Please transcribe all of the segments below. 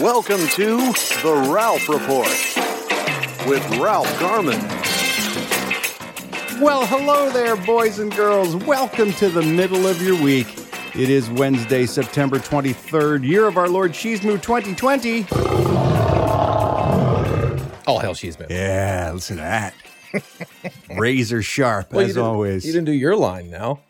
Welcome to The Ralph Report with Ralph Garman. Well, hello there, boys and girls. Welcome to the middle of your week. It is Wednesday, September 23rd, year of our Lord Shizmu 2020. All hell she's been. Yeah, listen to that. Razor sharp, Well, as didn't- always. You didn't do your line now.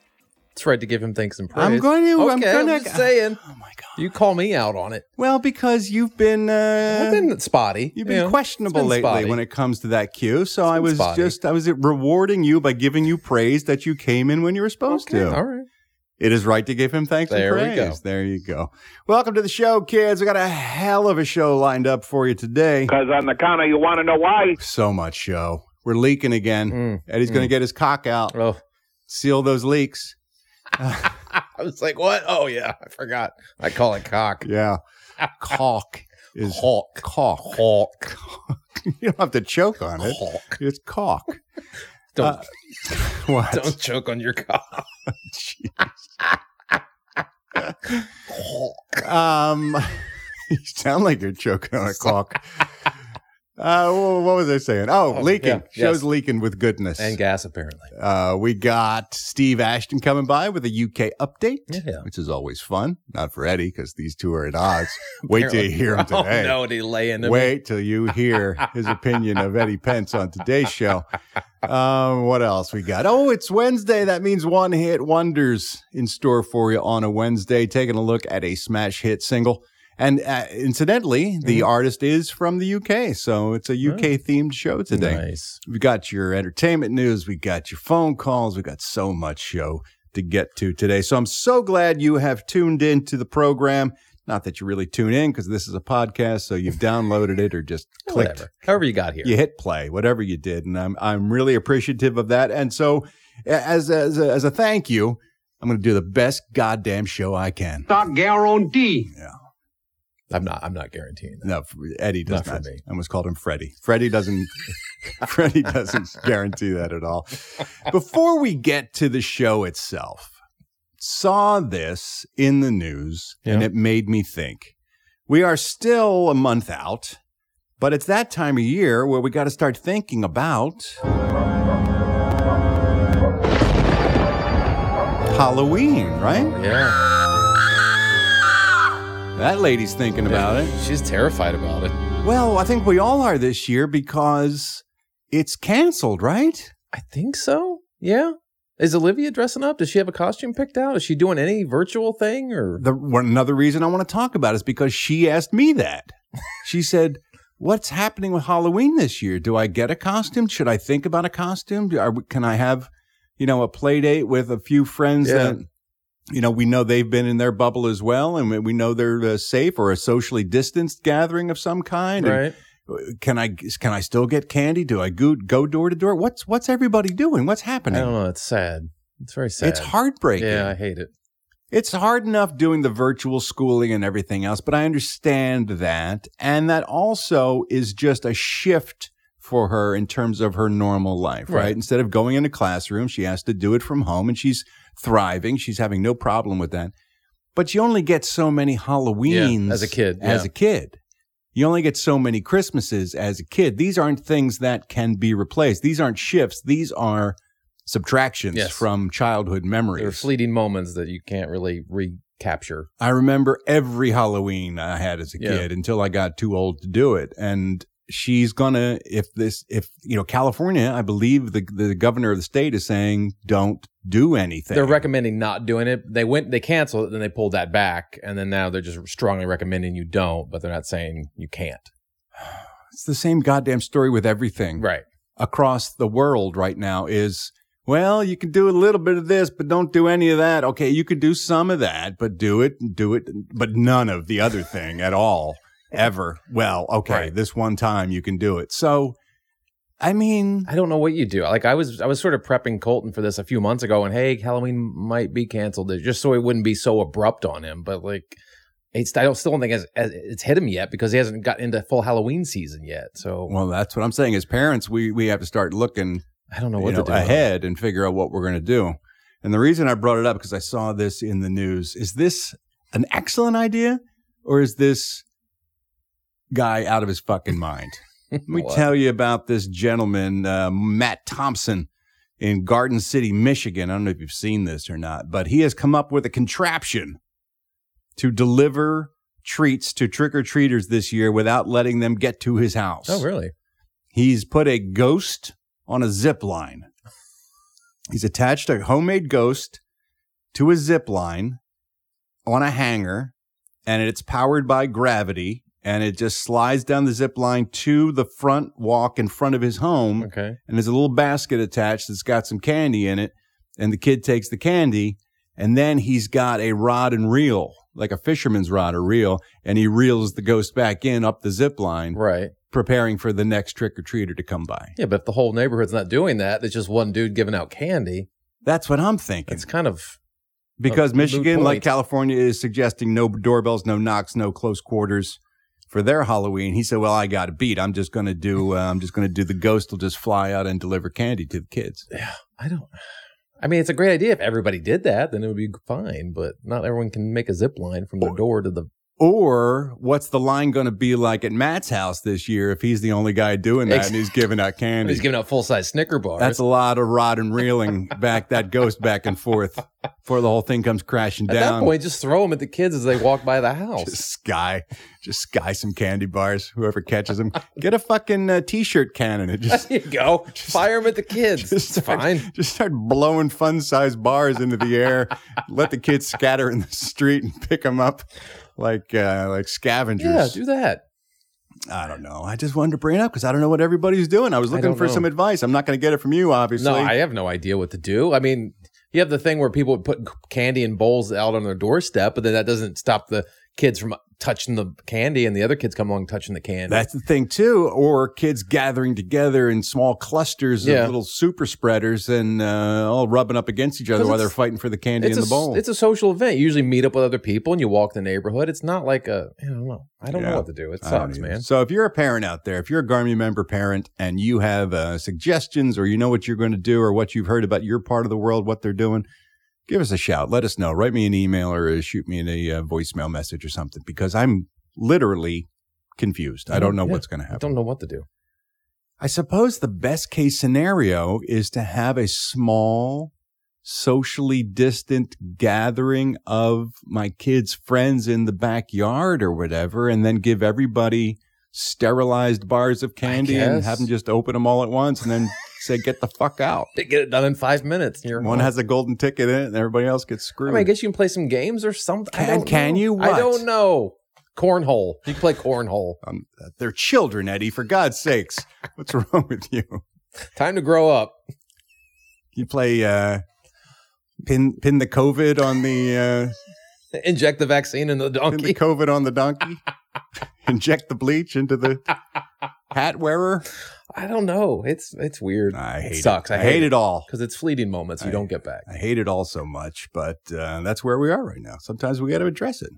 It's right to give him thanks and praise. I'm going to. I'm Okay, going to. just saying. Oh my god. You call me out on it. Well, because you've been uh, I've been spotty. you've been you know. questionable been lately spotty. when it comes to that cue. So I was spotty. just I was rewarding you by giving you praise that you came in when you were supposed Okay, to. all right. It is right to give him thanks There and praise. go. There you go. Welcome to the show, kids. We got a hell of a show lined up for you today. Because on the counter, you want to know why? So much show. We're leaking again. Mm, Eddie's going to get his cock out, Oh, seal those leaks. I was like, what? Oh yeah, I forgot. I call it cock. Yeah. Cock is Hawk. Hawk. You don't have to choke on it. Hawk. It's cock. Don't Uh, What? don't choke on your cock. Um, you sound like you're choking on a caulk. Uh, what was I saying? Oh, Oh, leaking. yeah, Show's yes. leaking with goodness. And gas apparently. Uh, we got Steve Ashton coming by with a UK update, Yeah. which is always fun. Not for Eddie because these two are at odds. Wait till you hear him today. Oh, no, in the Wait till you hear his opinion of Eddie Pence on today's show. Um, what else we got? Oh, it's Wednesday. That means one hit wonders in store for you on a Wednesday. Taking a look at a smash hit single. And uh, incidentally, the artist is from the UK. So it's a UK themed show today. Nice. We got your entertainment news. we've got your phone calls. we've got so much show to get to today. So I'm so glad you have tuned in to the program. Not that you really tune in because this is a podcast. So you've downloaded it or just clicked. Whatever. However you got here. You hit play, whatever you did. And I'm, I'm really appreciative of that. And so as, as, a, as a thank you, I'm going to do the best goddamn show I can. Not guarantee. I'm not. I'm not guaranteeing that. No, Eddie does Not not. for me. I almost called him Freddie. Freddie doesn't. Freddie doesn't guarantee that at all. Before we get to the show itself, saw this in the news and it made me think. We are still a month out, but it's that time of year where we got to start thinking about Halloween, right? Yeah. That lady's thinking about it. She's terrified about it. Well, I think we all are this year because it's canceled, right? I think so. Yeah. Is Olivia dressing up? Does she have a costume picked out? Is she doing any virtual thing or? The one another reason I want to talk about is because she asked me that. She said, "What's happening with Halloween this year? Do I get a costume? Should I think about a costume? Do, are, can I have, you know, a play date with a few friends Yeah. that, you know, we know they've been in their bubble as well, and we- we know they're uh, safe, or a socially distanced gathering of some kind? And Right. can I can I still get candy? Do I go go door to door? What's what's everybody doing? What's I happening? don't know. It's sad. It's very sad. It's heartbreaking. Yeah, I hate it. It's hard enough doing the virtual schooling and everything else, but I understand that. And that also is just a shift for her in terms of her normal life, right? Right. Instead of going in a classroom, she has to do it from home and she's thriving. She's having no problem with that. But you only get so many Halloweens Yeah, as a kid, As yeah. a kid. You only get so many Christmases as a kid. These aren't things that can be replaced. These aren't shifts. These are subtractions Yes. from childhood memories. They're fleeting moments that you can't really recapture. I remember every Halloween I had as a Yeah. kid until I got too old to do it. And she's gonna, if this, if, you know, California, I believe the, the governor of the state is saying, don't do anything. They're recommending not doing it. They went, they canceled it, then they pulled that back, and then now they're just strongly recommending you don't, but they're not saying you can't. it's the same goddamn story with everything Right. across the world right now is, well, you can do a little bit of this, but don't do any of that. Okay. You could do some of that, but do it, do it, but none of the other thing at all. Ever. Well, okay, Right. this one time you can do it. So, I mean, I don't know what you do. Like I was, I was sort of prepping Colton for this a few months ago, and hey, Halloween might be canceled, just so it wouldn't be so abrupt on him. But like, it's I don't still don't think it's, it's hit him yet because he hasn't got into full Halloween season yet. So well, that's what I'm saying. As parents, we we have to start looking I don't know what know, to do ahead and figure out what we're going to do. And the reason I brought it up because I saw this in the news. Is this an excellent idea or is this guy out of his fucking mind? Let me tell you about this gentleman, uh, Matt Thompson in Garden City, Michigan. I don't know if you've seen this or not, but he has come up with a contraption to deliver treats to trick or treaters this year without letting them get to his house. Oh, really? He's put a ghost on a zip line. He's attached a homemade ghost to a zip line on a hanger, and it's powered by gravity. And it just slides down the zip line to the front walk in front of his home. Okay. And there's a little basket attached that's got some candy in it. And the kid takes the candy. And then he's got a rod and reel, like a fisherman's rod or reel. And he reels the ghost back in up the zip line Right. preparing for the next trick or treater to come by. Yeah, but if the whole neighborhood's not doing that, it's just one dude giving out candy. That's what I'm thinking. It's kind of because Michigan, like. California, is suggesting no doorbells, no knocks, no close quarters for their Halloween. He said, "Well, I got a beat. I'm just going to do. Uh, I'm just going to do the ghost will just fly out and deliver candy to the kids." Yeah, I don't. I mean, it's a great idea if everybody did that, then it would be fine. But not everyone can make a zip line from the door to the. Or what's the line going to be like at Matt's house this year if he's the only guy doing that and he's giving out candy? He's giving out full size Snicker bars. That's a lot of rod and reeling back that ghost back and forth before the whole thing comes crashing At down. At that point, just throw them at the kids as they walk by the house. just sky, just sky some candy bars. Whoever catches them, get a fucking uh, t-shirt cannon and just there you go. Just, Fire them at the kids. just it's start, fine. Just start blowing fun-sized bars into the air. Let the kids scatter in the street and pick them up like uh, like scavengers. Yeah, do that. I don't know. I just wanted to bring it up because I don't know what everybody's doing. I was looking don't for know. some advice. I'm not going to get it from you, obviously. No, I have no idea what to do. I mean, you have the thing where people put candy in bowls out on their doorstep, but then that doesn't stop the kids from touching the candy, and the other kids come along touching the candy. That's the thing too, or kids gathering together in small clusters Yeah. of little super spreaders and uh, all rubbing up against each other while they're fighting for the candy in the bowl. It's a social event. You usually meet up with other people and you walk the neighborhood. It's not like a, I don't know. I don't Yeah. know what to do. It sucks, man. So if you're a parent out there, if you're a Garmy member parent and you have uh, suggestions or you know what you're going to do or what you've heard about your part of the world, what they're doing, give us a shout. Let us know. Write me an email or uh, shoot me a uh, voicemail message or something because I'm literally confused. I don't know Yeah. what's going to happen. I don't know what to do. I suppose the best case scenario is to have a small, socially distant gathering of my kids' friends in the backyard or whatever, and then give everybody sterilized bars of candy and have them just open them all at once and then say, get the fuck out. They get it done in five minutes. One home. has a golden ticket in it and everybody else gets I, screwed. mean, I guess you can play some games or something. Can- can know. you? I don't know. Cornhole. You can play cornhole. um, they're children, Eddie, for God's sakes. What's wrong with you? Time to grow up. You play uh, pin pin the COVID on the uh, Inject the vaccine in the Pin the donkey. COVID on the donkey. Inject the bleach into the hat wearer. I don't know. It's it's weird. I hate it. Sucks. it. I hate, it all. because it's fleeting moments you I- don't get back. I hate it all so much, but uh, that's where we are right now. Sometimes we got to address it.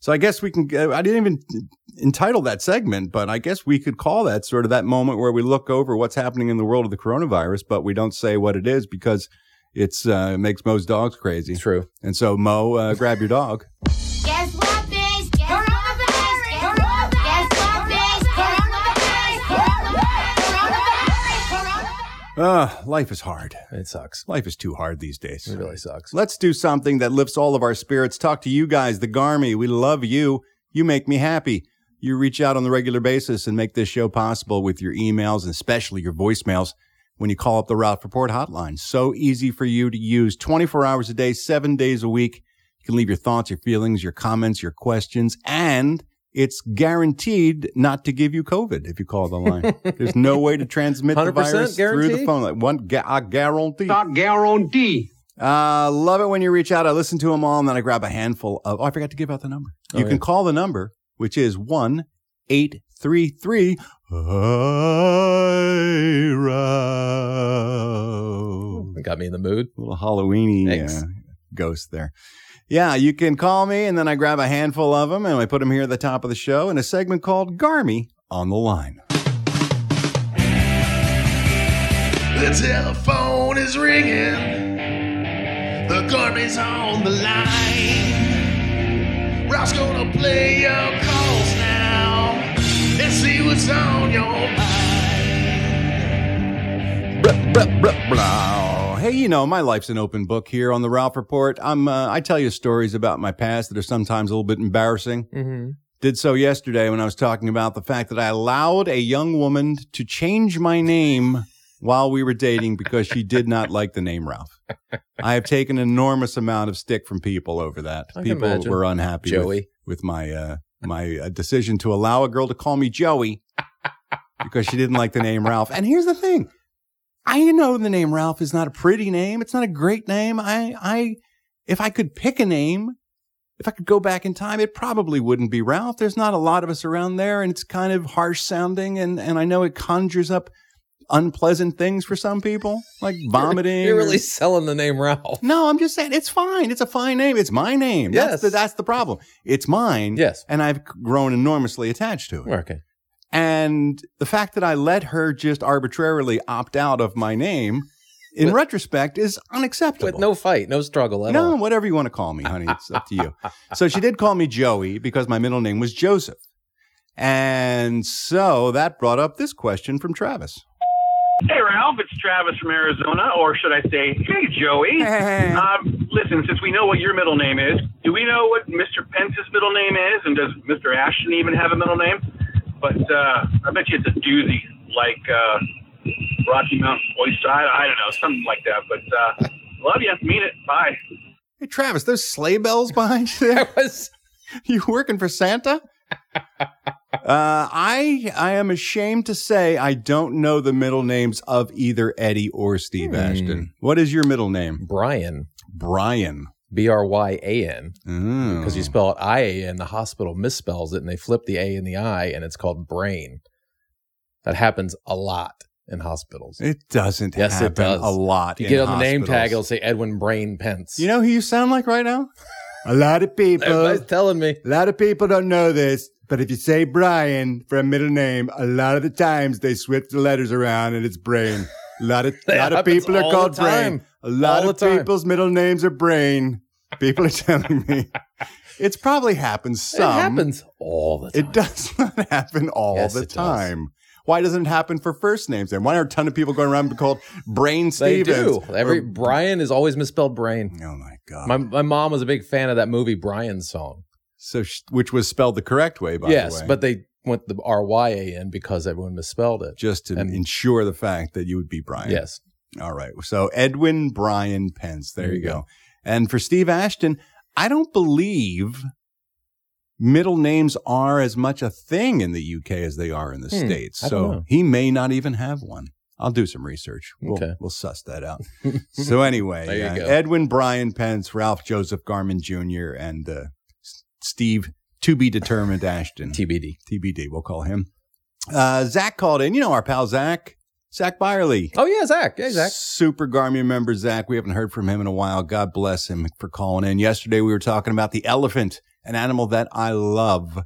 So I guess we can. I didn't even entitle that segment, but I guess we could call that sort of that moment where we look over what's happening in the world of the coronavirus, but we don't say what it is because it's uh, it makes Mo's dogs crazy. True. And so Mo, uh, grab your dog. Uh, life is hard. It sucks. Life is too hard these days. It really sucks. Let's do something that lifts all of our spirits. Talk to you guys, the Garmy. We love you. You make me happy. You reach out on the regular basis and make this show possible with your emails and especially your voicemails when you call up the Ralph Report hotline. So easy for you to use 24 hours a day, seven days a week. You can leave your thoughts, your feelings, your comments, your questions, and it's guaranteed not to give you COVID if you call the line. There's no way to transmit the 100% virus through the phone. Like one, ga- I guarantee. Not guarantee. Uh, love it when you reach out. I listen to them all and then I grab a handful of, oh, I forgot to give out the number. Oh, you yeah. can call the number, which is 1 833 Iro. Got me in the mood. A Little Halloweeny uh, ghost there. Yeah, you can call me, and then I grab a handful of them and I put them here at the top of the show in a segment called Garmy on the Line. The telephone is ringing. The garbage on the line. Ralph's gonna play your calls now and see what's on your mind. Blah, blah, blah, blah. Hey, you know, my life's an open book here on the Ralph Report. I'm, uh, I tell you stories about my past that are sometimes a little bit embarrassing. Mm-hmm. Did so yesterday when I was talking about the fact that I allowed a young woman to change my name while we were dating because she did not like the name Ralph. I have taken an enormous amount of stick from people over that. I people imagine. were unhappy with- Joey. with, my uh, my uh, decision to allow a girl to call me Joey because she didn't like the name Ralph. And here's the thing. I know the name Ralph is not a pretty name. It's not a great name. I, I, if I could pick a name, if I could go back in time, it probably wouldn't be Ralph. There's not a lot of us around there and it's kind of harsh sounding. And, and I know it conjures up unpleasant things for some people, like vomiting. You're or- really selling the name Ralph. no, I'm just saying it's fine. It's a fine name. It's my name. Yes. That's the, that's the problem. It's mine. Yes. And I've grown enormously attached to it. Okay. And the fact that I let her just arbitrarily opt out of my name, in With- retrospect, is unacceptable. With no fight, no struggle at no, all. whatever you want to call me, honey. It's up to you. So she did call me Joey because my middle name was Joseph. And so that brought up this question from Travis. Hey, Ralph, it's Travis from Arizona, or should I say, hey, Joey. um, listen, since we know what your middle name is, do we know what Mr. Pence's middle name is? And does Mr. Ashton even have a middle name? But uh, I bet you it's a doozy, like uh, Rocky Mountain Oyster. I, I don't know, something like that. But uh, love you. Mean it. Bye. Hey, Travis, those sleigh bells behind you there? Was You working for Santa? uh, I I am ashamed to say I don't know the middle names of either Eddie or Steve Hmm. Ashton. What is your middle name? Brian. Brian. B R Y A N. Mm. Because you spell it I A N, the hospital misspells it and they flip the A and the I and it's called brain. That happens a lot in hospitals. It doesn't Yes, it happen does. a lot. If you in get on the name hospitals. tag, it'll say Edwin Brain Pence. You know who you sound like right now? A lot of people. Everybody's telling me. A lot of people don't know this, but if you say Brian for a middle name, a lot of the times they switch the letters around and it's Brain. A lot of, lot of happens people are all called the time. Brain. A lot of time. people's middle names are Brain. People are telling me. It's probably happens some. it happens all the time. It does not happen all Yes, the it does. time. Why doesn't it happen for first names then? Why are a ton of people going around called Brain They Stevens? do. Every or- Brian is always misspelled brain. oh my god! My my mom was a big fan of that movie Brian's song. so, which was spelled the correct way, by yes, the way. but they went the R Y A N because everyone misspelled it. just to And- ensure the fact that you would be Brian. Yes. All right. So Edwin Brian Pence. There, There you go. go. And for Steve Ashton, I don't believe middle names are as much a thing in the UK as they are in the Hmm, States. So he may not even have one. I'll do some research. We'll, Okay. we'll suss that out. so anyway, uh. Edwin Brian Pence, Ralph Joseph Garman Jr., and uh, Steve to be determined Ashton. TBD. TBD, we'll call him. Uh, Zach called in. You know our pal Zach, Zach Byerly. Oh yeah, Zach. Hey Zach. Super Garmy member Zach. We haven't heard from him in a while. God bless him for calling in. Yesterday we were talking about the elephant, an animal that I love.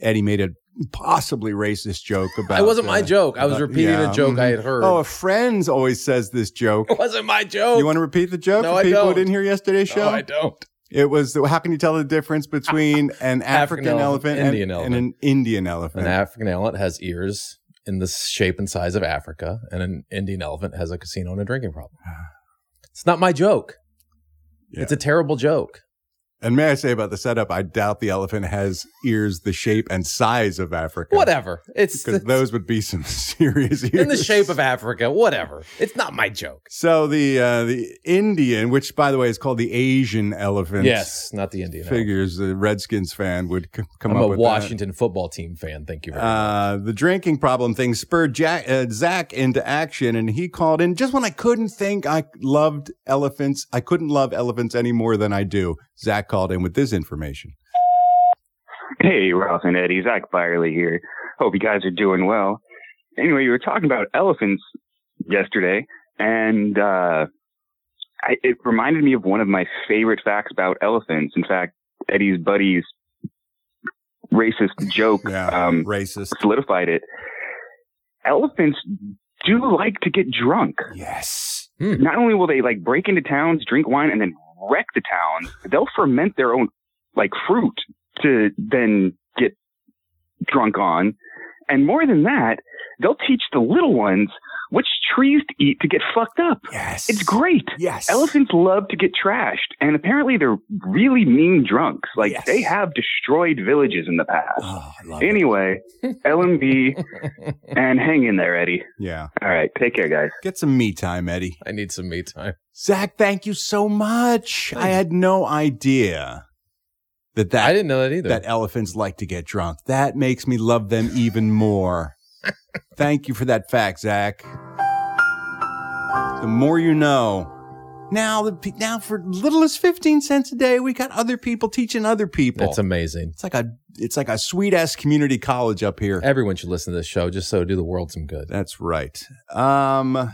Eddie made a possibly racist joke about. It wasn't my uh, joke. I was about- repeating yeah, a joke I mhm. had heard. Oh, a friend always says this joke. it wasn't my joke. You want to repeat the joke No, for I people who don't. didn't hear yesterday's show? No, I don't. It was how can you tell the difference between an African, African elephant, elephant, and, Indian and elephant. an Indian elephant? An African elephant has ears in the shape and size of Africa, and an Indian elephant has a casino and a drinking problem. Ah. It's not my joke. Yeah. It's a terrible joke. And may I say about the setup, I doubt the elephant has ears the shape and size of Africa. Whatever. It's, Because those would be some serious ears. in the shape of Africa. Whatever. It's not my joke. So the uh, the Indian, which by the way is called the Asian elephant, Yes, not the Indian. figures the Redskins fan would c- come I'm up a with Washington football team fan. Thank you that. very much. Uh, the drinking problem thing spurred Jack, uh, Zach into action, and he called in just when I couldn't think I loved elephants. I couldn't love elephants any more than I do. Zach called in with this information. Hey, Ralph and Eddie, Zach Byerly here. Hope you guys are doing well. Anyway, you were talking about elephants yesterday, and uh, I, it reminded me of one of my favorite facts about elephants. In fact, Eddie's buddy's racist joke Yeah, um, racist. solidified it. Elephants do like to get drunk. Yes. Not only will they like break into towns, drink wine, and then wreck the towns, they'll ferment their own like fruit to then get drunk on. And more than that, they'll teach the little ones which trees to eat to get fucked up. Yes. It's great. Yes. Elephants love to get trashed, and apparently they're really mean drunks. Like Yes. they have destroyed villages in the past. Oh, I love it. Anyway, LMB, and hang in there, Eddie. Yeah. All right, take care, guys. Get some me time, Eddie. I need some me time. Zach, thank you so much. I had no idea that that I didn't know that either. that elephants like to get drunk. That makes me love them even more. Thank you for that fact, Zach. The more you know. Now, the now for little as fifteen cents a day, we got other people teaching other people. That's amazing. it's like a it's like a sweet ass community college up here. Everyone should listen to this show just so do the world some good. That's right. Um,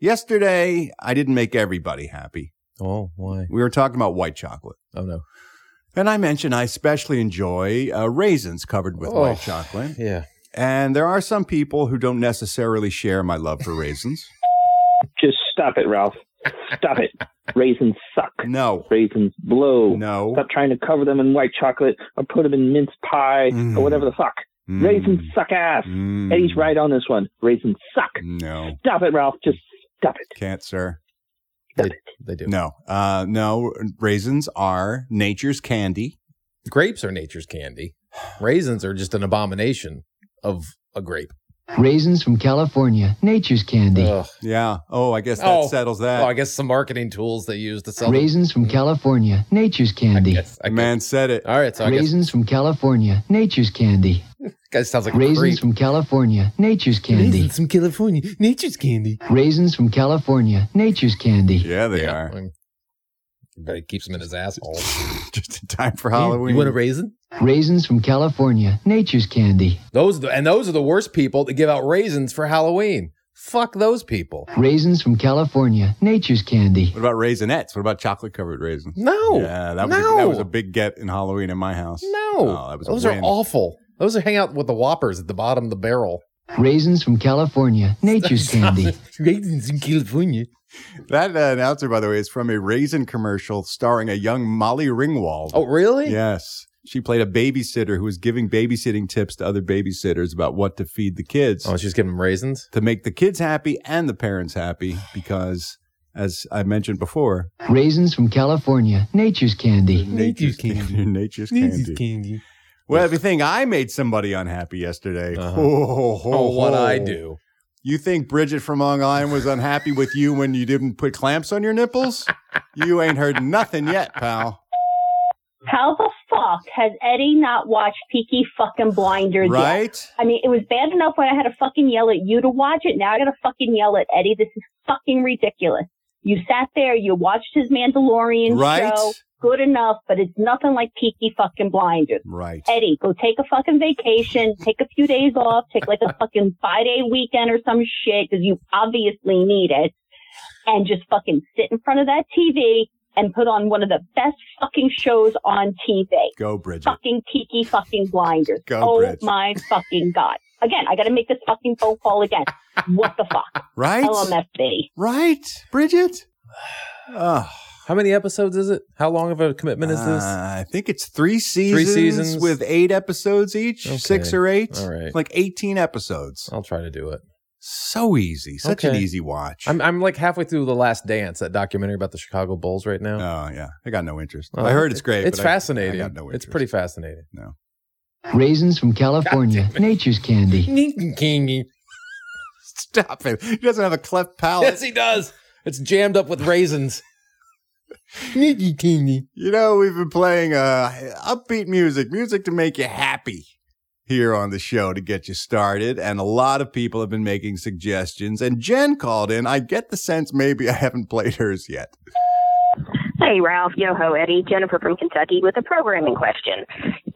yesterday I didn't make everybody happy. Oh, why? We were talking about white chocolate. Oh no. And I mentioned I especially enjoy uh, raisins covered with Oh. white chocolate. Yeah. And there are some people who don't necessarily share my love for raisins. Just stop it, Ralph. Stop it. Raisins suck. No, Raisins blow. no. Stop trying to cover them in white chocolate or put them in mince pie Mm. or whatever the fuck. Mm. Raisins suck ass. Mm. Eddie's right on this one. Raisins suck. No, Stop it, Ralph. Just stop it. can't, sir. They, they do. No, uh, no. Raisins are nature's candy. Grapes are nature's candy. Raisins are just an abomination of a grape. Raisins from California, nature's candy. Ugh. Yeah. Oh, I guess that Oh. settles that. Oh, I guess some marketing tools they use to sell them. Raisins from California, nature's I candy. guess, I the guess. man said it. All right, so I guess Raisins from California, nature's candy. guy sounds like a Raisins creep. from California, nature's candy. from California, nature's candy. Raisins from California, nature's candy. Yeah, they yeah, are. I mean, but he keeps them in his asshole. Just in time for Halloween. You want a raisin? Raisins from California, nature's candy. Those are the, and those are the worst people to give out raisins for Halloween. Fuck those people. Raisins from California, nature's candy. What about Raisinets? What about chocolate covered raisins? No. Yeah, that was, no. a, that was a big get in Halloween in my house. No. Oh, that was those are awful. Those are hang out with the whoppers at the bottom of the barrel. Raisins from California, nature's candy. raisins from California. That uh, announcer, by the way, is from a raisin commercial starring a young Molly Ringwald. Oh, really? Yes. She played a babysitter who was giving babysitting tips to other babysitters about what to feed the kids Oh, she's giving them raisins. to make the kids happy and the parents happy because, as I mentioned before, Raisins from California, nature's candy. nature's candy. nature's candy. candy. Well, if you think I made somebody unhappy yesterday, Uh-huh. oh, Oh, what I do. You think Bridget from Long Island was unhappy with you when you didn't put clamps on your nipples? You ain't heard nothing yet, pal. How the fuck has Eddie not watched Peaky fucking Blinders yet? Right? I mean, it was bad enough when I had to fucking yell at you to watch it. Now I gotta fucking yell at Eddie. This is fucking ridiculous. You sat there, you watched his Mandalorian Right? show. Good enough, but it's nothing like Peaky fucking Blinders. Right. Eddie, go take a fucking vacation, take a few days off, take like a fucking five day weekend or some shit because you obviously need it, and just fucking sit in front of that TV and put on one of the best fucking shows on TV. Go, Bridget. Fucking Peaky fucking Blinders. Go, oh Bridge. my fucking god! Again, I got to make this fucking phone call again. What the fuck? Right? LMFB. Right, Bridget? Oh, How many episodes is it? How long of a commitment is this? uh, I think it's three seasons, Three seasons? with eight episodes each, Okay. six or eight. All right. Like 18 episodes. I'll try to do it. So easy. Such an easy watch. I'm I'm like halfway through The Last Dance, that documentary about the Chicago Bulls right now. oh, yeah. I got no interest. Oh, I heard it's great. It's but I- fascinating. I, got no it's pretty fascinating. No. Raisins from California, nature's candy. Kingy. Stop it. He doesn't have a cleft palate. Yes, he does. It's jammed up with raisins. Kingy. You know, we've been playing uh, upbeat music, music to make you happy here on the show to get you started. And a lot of people have been making suggestions. And Jen called in. I get the sense maybe I haven't played hers yet. Hey, Ralph, yo ho, Eddie, Jennifer from Kentucky with a programming question.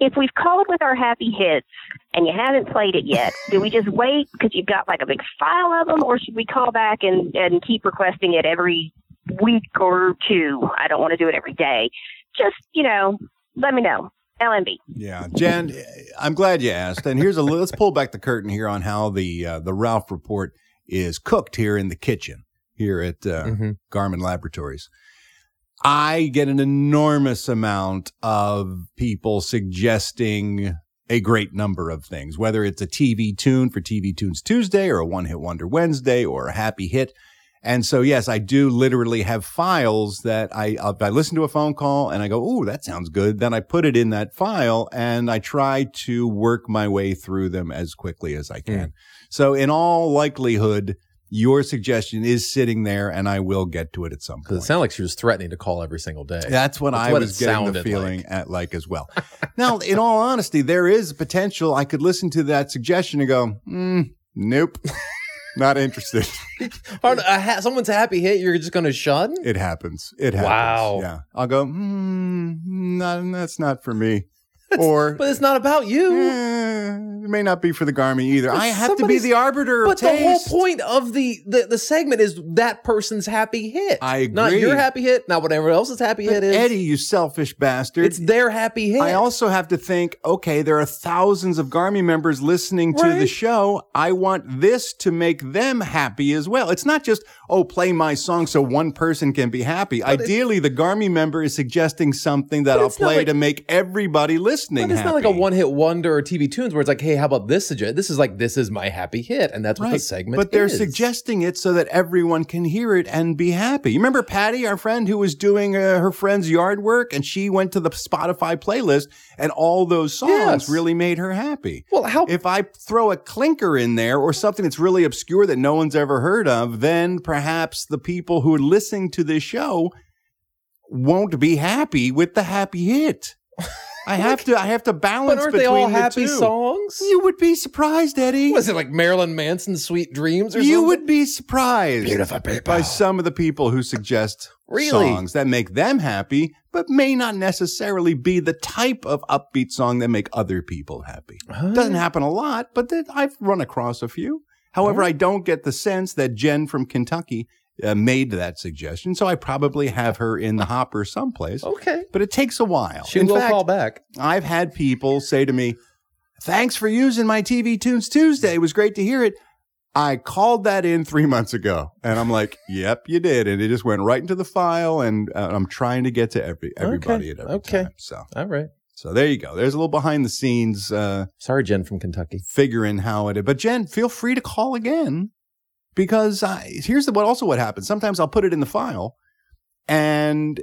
If we've called with our happy hits and you haven't played it yet, do we just wait because you've got like a big file of them, or should we call back and, and keep requesting it every week or two? I don't want to do it every day. Just, you know, let me know. LMB. Yeah, Jen, I'm glad you asked. And here's a let's pull back the curtain here on how the uh, the Ralph report is cooked here in the kitchen here at uh, Mhm. Garman Laboratories. I get an enormous amount of people suggesting a great number of things, whether it's a TV tune for TV Tunes Tuesday or a one hit wonder Wednesday or a happy hit. And so, yes, I do literally have files that I, I listen to a phone call and I go, Oh, that sounds good. Then I put it in that file and I try to work my way through them as quickly as I can. So in all likelihood, your suggestion is sitting there and I will get to it at some point. it sounded like she was threatening to call every single day. That's what I it was getting the feeling like. at like as well. now, in all honesty, there is potential. I could listen to that suggestion and go, mm, nope, not interested. Ha- someone's happy hit, you're just going to shun? It happens. It happens. Wow. Yeah. I'll go, mm, not, that's not for me. Or But it's not about you. eh, it may not be for the Garmy either. I have to be the arbiter of But the whole point of the, the the segment is that person's happy hit. I agree. Not your happy hit, not whatever else's happy But hit is. Eddie, you selfish bastard. it's their happy hit. I also have to think, okay, there are thousands of Garmy members listening to the show. I want this to make them happy as well. It's not just, oh, play my song so one person can be happy. Ideally, the Garmy member is suggesting something that I'll play like- to make everybody listening but it's happy. not like a one hit wonder or TV tunes where it's like, hey, how about this suggest? This is like, this is my happy hit. And that's what the segment But they're is. suggesting it so that everyone can hear it and be happy. You remember Patty, our friend who was doing uh, her friend's yard work and she went to the Spotify playlist and all those songs Yes. really made her happy. Well, how If I throw a clinker in there or something that's really obscure that no one's ever heard of, then perhaps the people who are listening to this show won't be happy with the happy hit. I have to I have to balance But aren't they between all the happy two. songs? You would be surprised, Eddie. Was it like Marilyn Manson's Sweet Dreams or you something? would be surprised Beautiful people. by some of the people who suggest Really? songs that make them happy, but may not necessarily be the type of upbeat song that make other people happy. Doesn't happen a lot, but I've run across a few. However, I don't get the sense that Jen from Kentucky uh, made that suggestion, so I probably have her in the hopper someplace. Okay. But it takes a while. She in will fact, call back. I've had people say to me, Thanks for using my TV Tunes Tuesday. It was great to hear it. I called that in three months ago. And I'm like, Yep, you did. And it just went right into the file. And uh, I'm trying to get to every everybody at every Okay. time. So, All right. So there you go. There's a little behind the scenes uh, Sorry, Jen from Kentucky. figuring how it is. But Jen, feel free to call again because uh, here's the, what also what happens. Sometimes I'll put it in the file and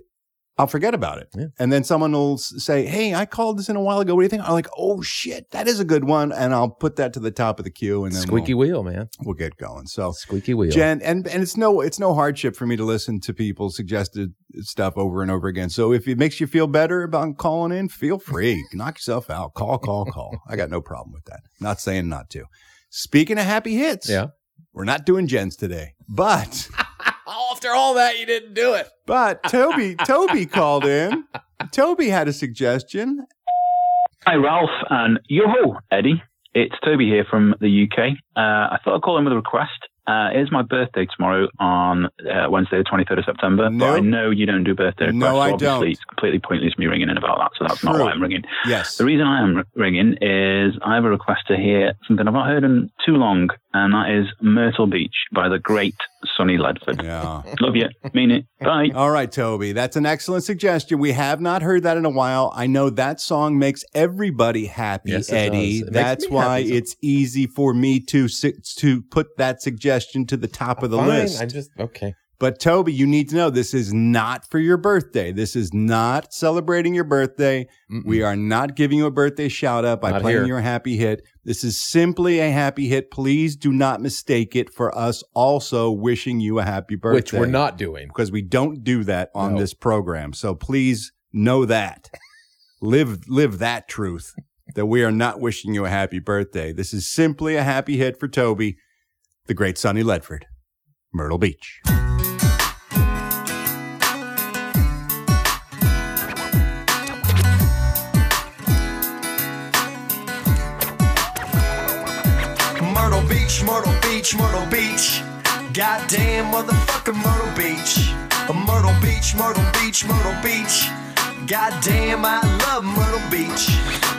I'll forget about it. Yeah. And then someone will say, Hey, I called this in a while ago. What do you think? I'm like, Oh shit, that is a good one. And I'll put that to the top of the queue and then Squeaky we'll, wheel, man. we'll get going. So Squeaky wheel. Jen, and, and it's no, it's no hardship for me to listen to people suggested stuff over and over again. So if it makes you feel better about calling in, feel free. Knock yourself out. Call, call, call. I got no problem with that. Not saying not to. Speaking of happy hits, Yeah. we're not doing Jen's today, but, After all that, you didn't do it. but Toby, Toby called in. Toby had a suggestion. Hi, Ralph, and yo-ho, Eddie. It's Toby here from the UK. Uh, I thought I'd call in with a request. Uh, it is my birthday tomorrow on uh, Wednesday, the 23rd of September. But No. I know you don't do birthday requests. No, so I obviously don't. It's completely pointless me ringing in about that, so that's not why I'm ringing. Yes. The reason I am ringing is I have a request to hear something I've not heard in too long, and that is Myrtle Beach by the great Sonny Ledford. Yeah. Love you. Mean it. Bye. All right, Toby. That's an excellent suggestion. We have not heard that in a while. I know that song makes everybody happy, Yes, it Eddie. does. It That's why happy. it's easy for me to to put that suggestion to the top of the Fine. list. I just, okay. But Toby, you need to know this is not for your birthday. This is not celebrating your birthday. We are not giving you a birthday shout out by Not playing here. your happy hit. This is simply a happy hit. Please do not mistake it for us also wishing you a happy birthday Which we're not doing. because we don't do that on No. this program. So please know that. live live that truth that we are not wishing you a happy birthday. This is simply a happy hit for Toby, the great Sonny Ledford, Myrtle Beach. Beach, Myrtle Beach. Goddamn motherfucking Myrtle Beach. Myrtle Beach, Myrtle Beach, Myrtle Beach. Goddamn, I love Myrtle Beach.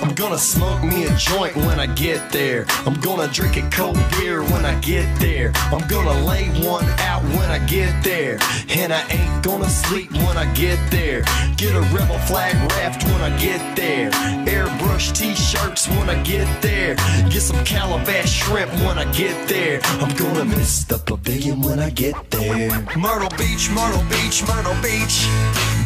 I'm gonna smoke me a joint when I get there. I'm gonna drink a cold beer when I get there. I'm gonna lay one out when I get there. And I ain't gonna sleep when I get there. Get a rebel flag raft when I get there. Airbrush t-shirts when I get there. Get some calabash shrimp when I get there. I'm gonna miss the pavilion when I get there. Myrtle Beach, Myrtle Beach, Myrtle Beach.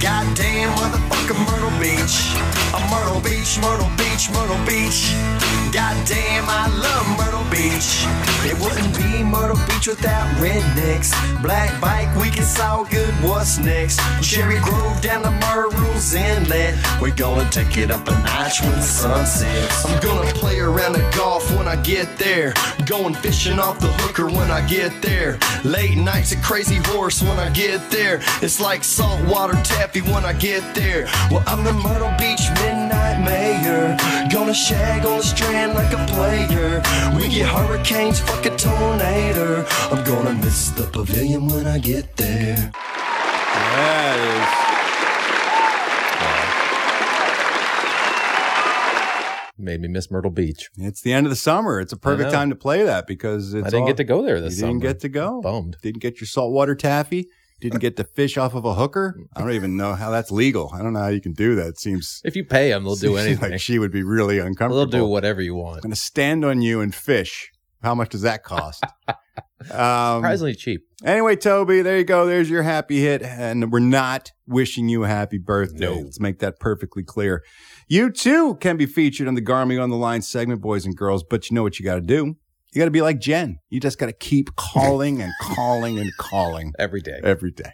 Goddamn motherfucking Myrtle Beach. A Myrtle Beach, Myrtle Beach, Myrtle Beach. Goddamn, I love Myrtle Beach. It wouldn't be Myrtle Beach without rednecks. Black bike, we can saw good. What's next? Cherry Grove down to Murrells Inlet. We're gonna take it up a notch when the sun sets. I'm gonna play around the golf when I get there. Going fishing off the hooker when I get there. Late nights at Crazy Horse when I get there. It's like saltwater taffy when I get there. Well, I'm the Myrtle Beach Midnight Mayor. Gonna shag on the strand like a player. We get hurricanes, fuck a tornado. I'm gonna miss the pavilion when I get there. Made me miss Myrtle Beach. It's the end of the summer. It's a perfect time to play that because it's I didn't all- get to go there this You didn't get to go. Bummed. Didn't get your saltwater taffy. Didn't get to fish off of a hooker. I don't even know how that's legal. I don't know how you can do that. It seems If you pay them, they'll do anything. Like she would be really uncomfortable. They'll do whatever you want. I'm going to stand on you and fish. How much does that cost? um, Surprisingly cheap. Anyway, Toby, there you go. There's your happy hit. And we're not wishing you a happy birthday. No. Let's make that perfectly clear. You too can be featured on the Garmy on the Line segment, boys and girls, but you know what you got to do? You got to be like Jen. You just got to keep calling and calling and calling Every day. every day.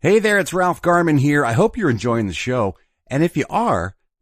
Hey there, it's Ralph Garman here. I hope you're enjoying the show. And if you are,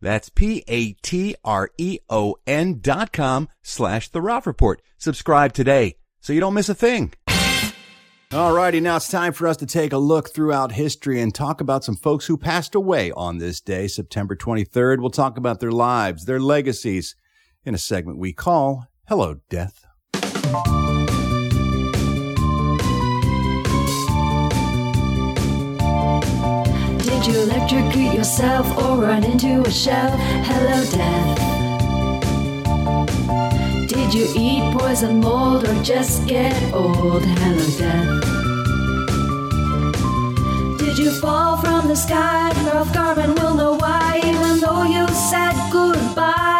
That's P-A-T-R-E-O-N dot com slash the Ralph Report. Subscribe today so you don't miss a thing. Alrighty, now it's time for us to take a look throughout history and talk about some folks who passed away on this day, September 23rd. We'll talk about their lives, their legacies, in a segment we call Hello, Death. Did you electrocute yourself or run into a shell? Hello, death. Did you eat poison mold or just get old? Hello, death. Did you fall from the sky? Ralph Garman will know why, even though you said goodbye.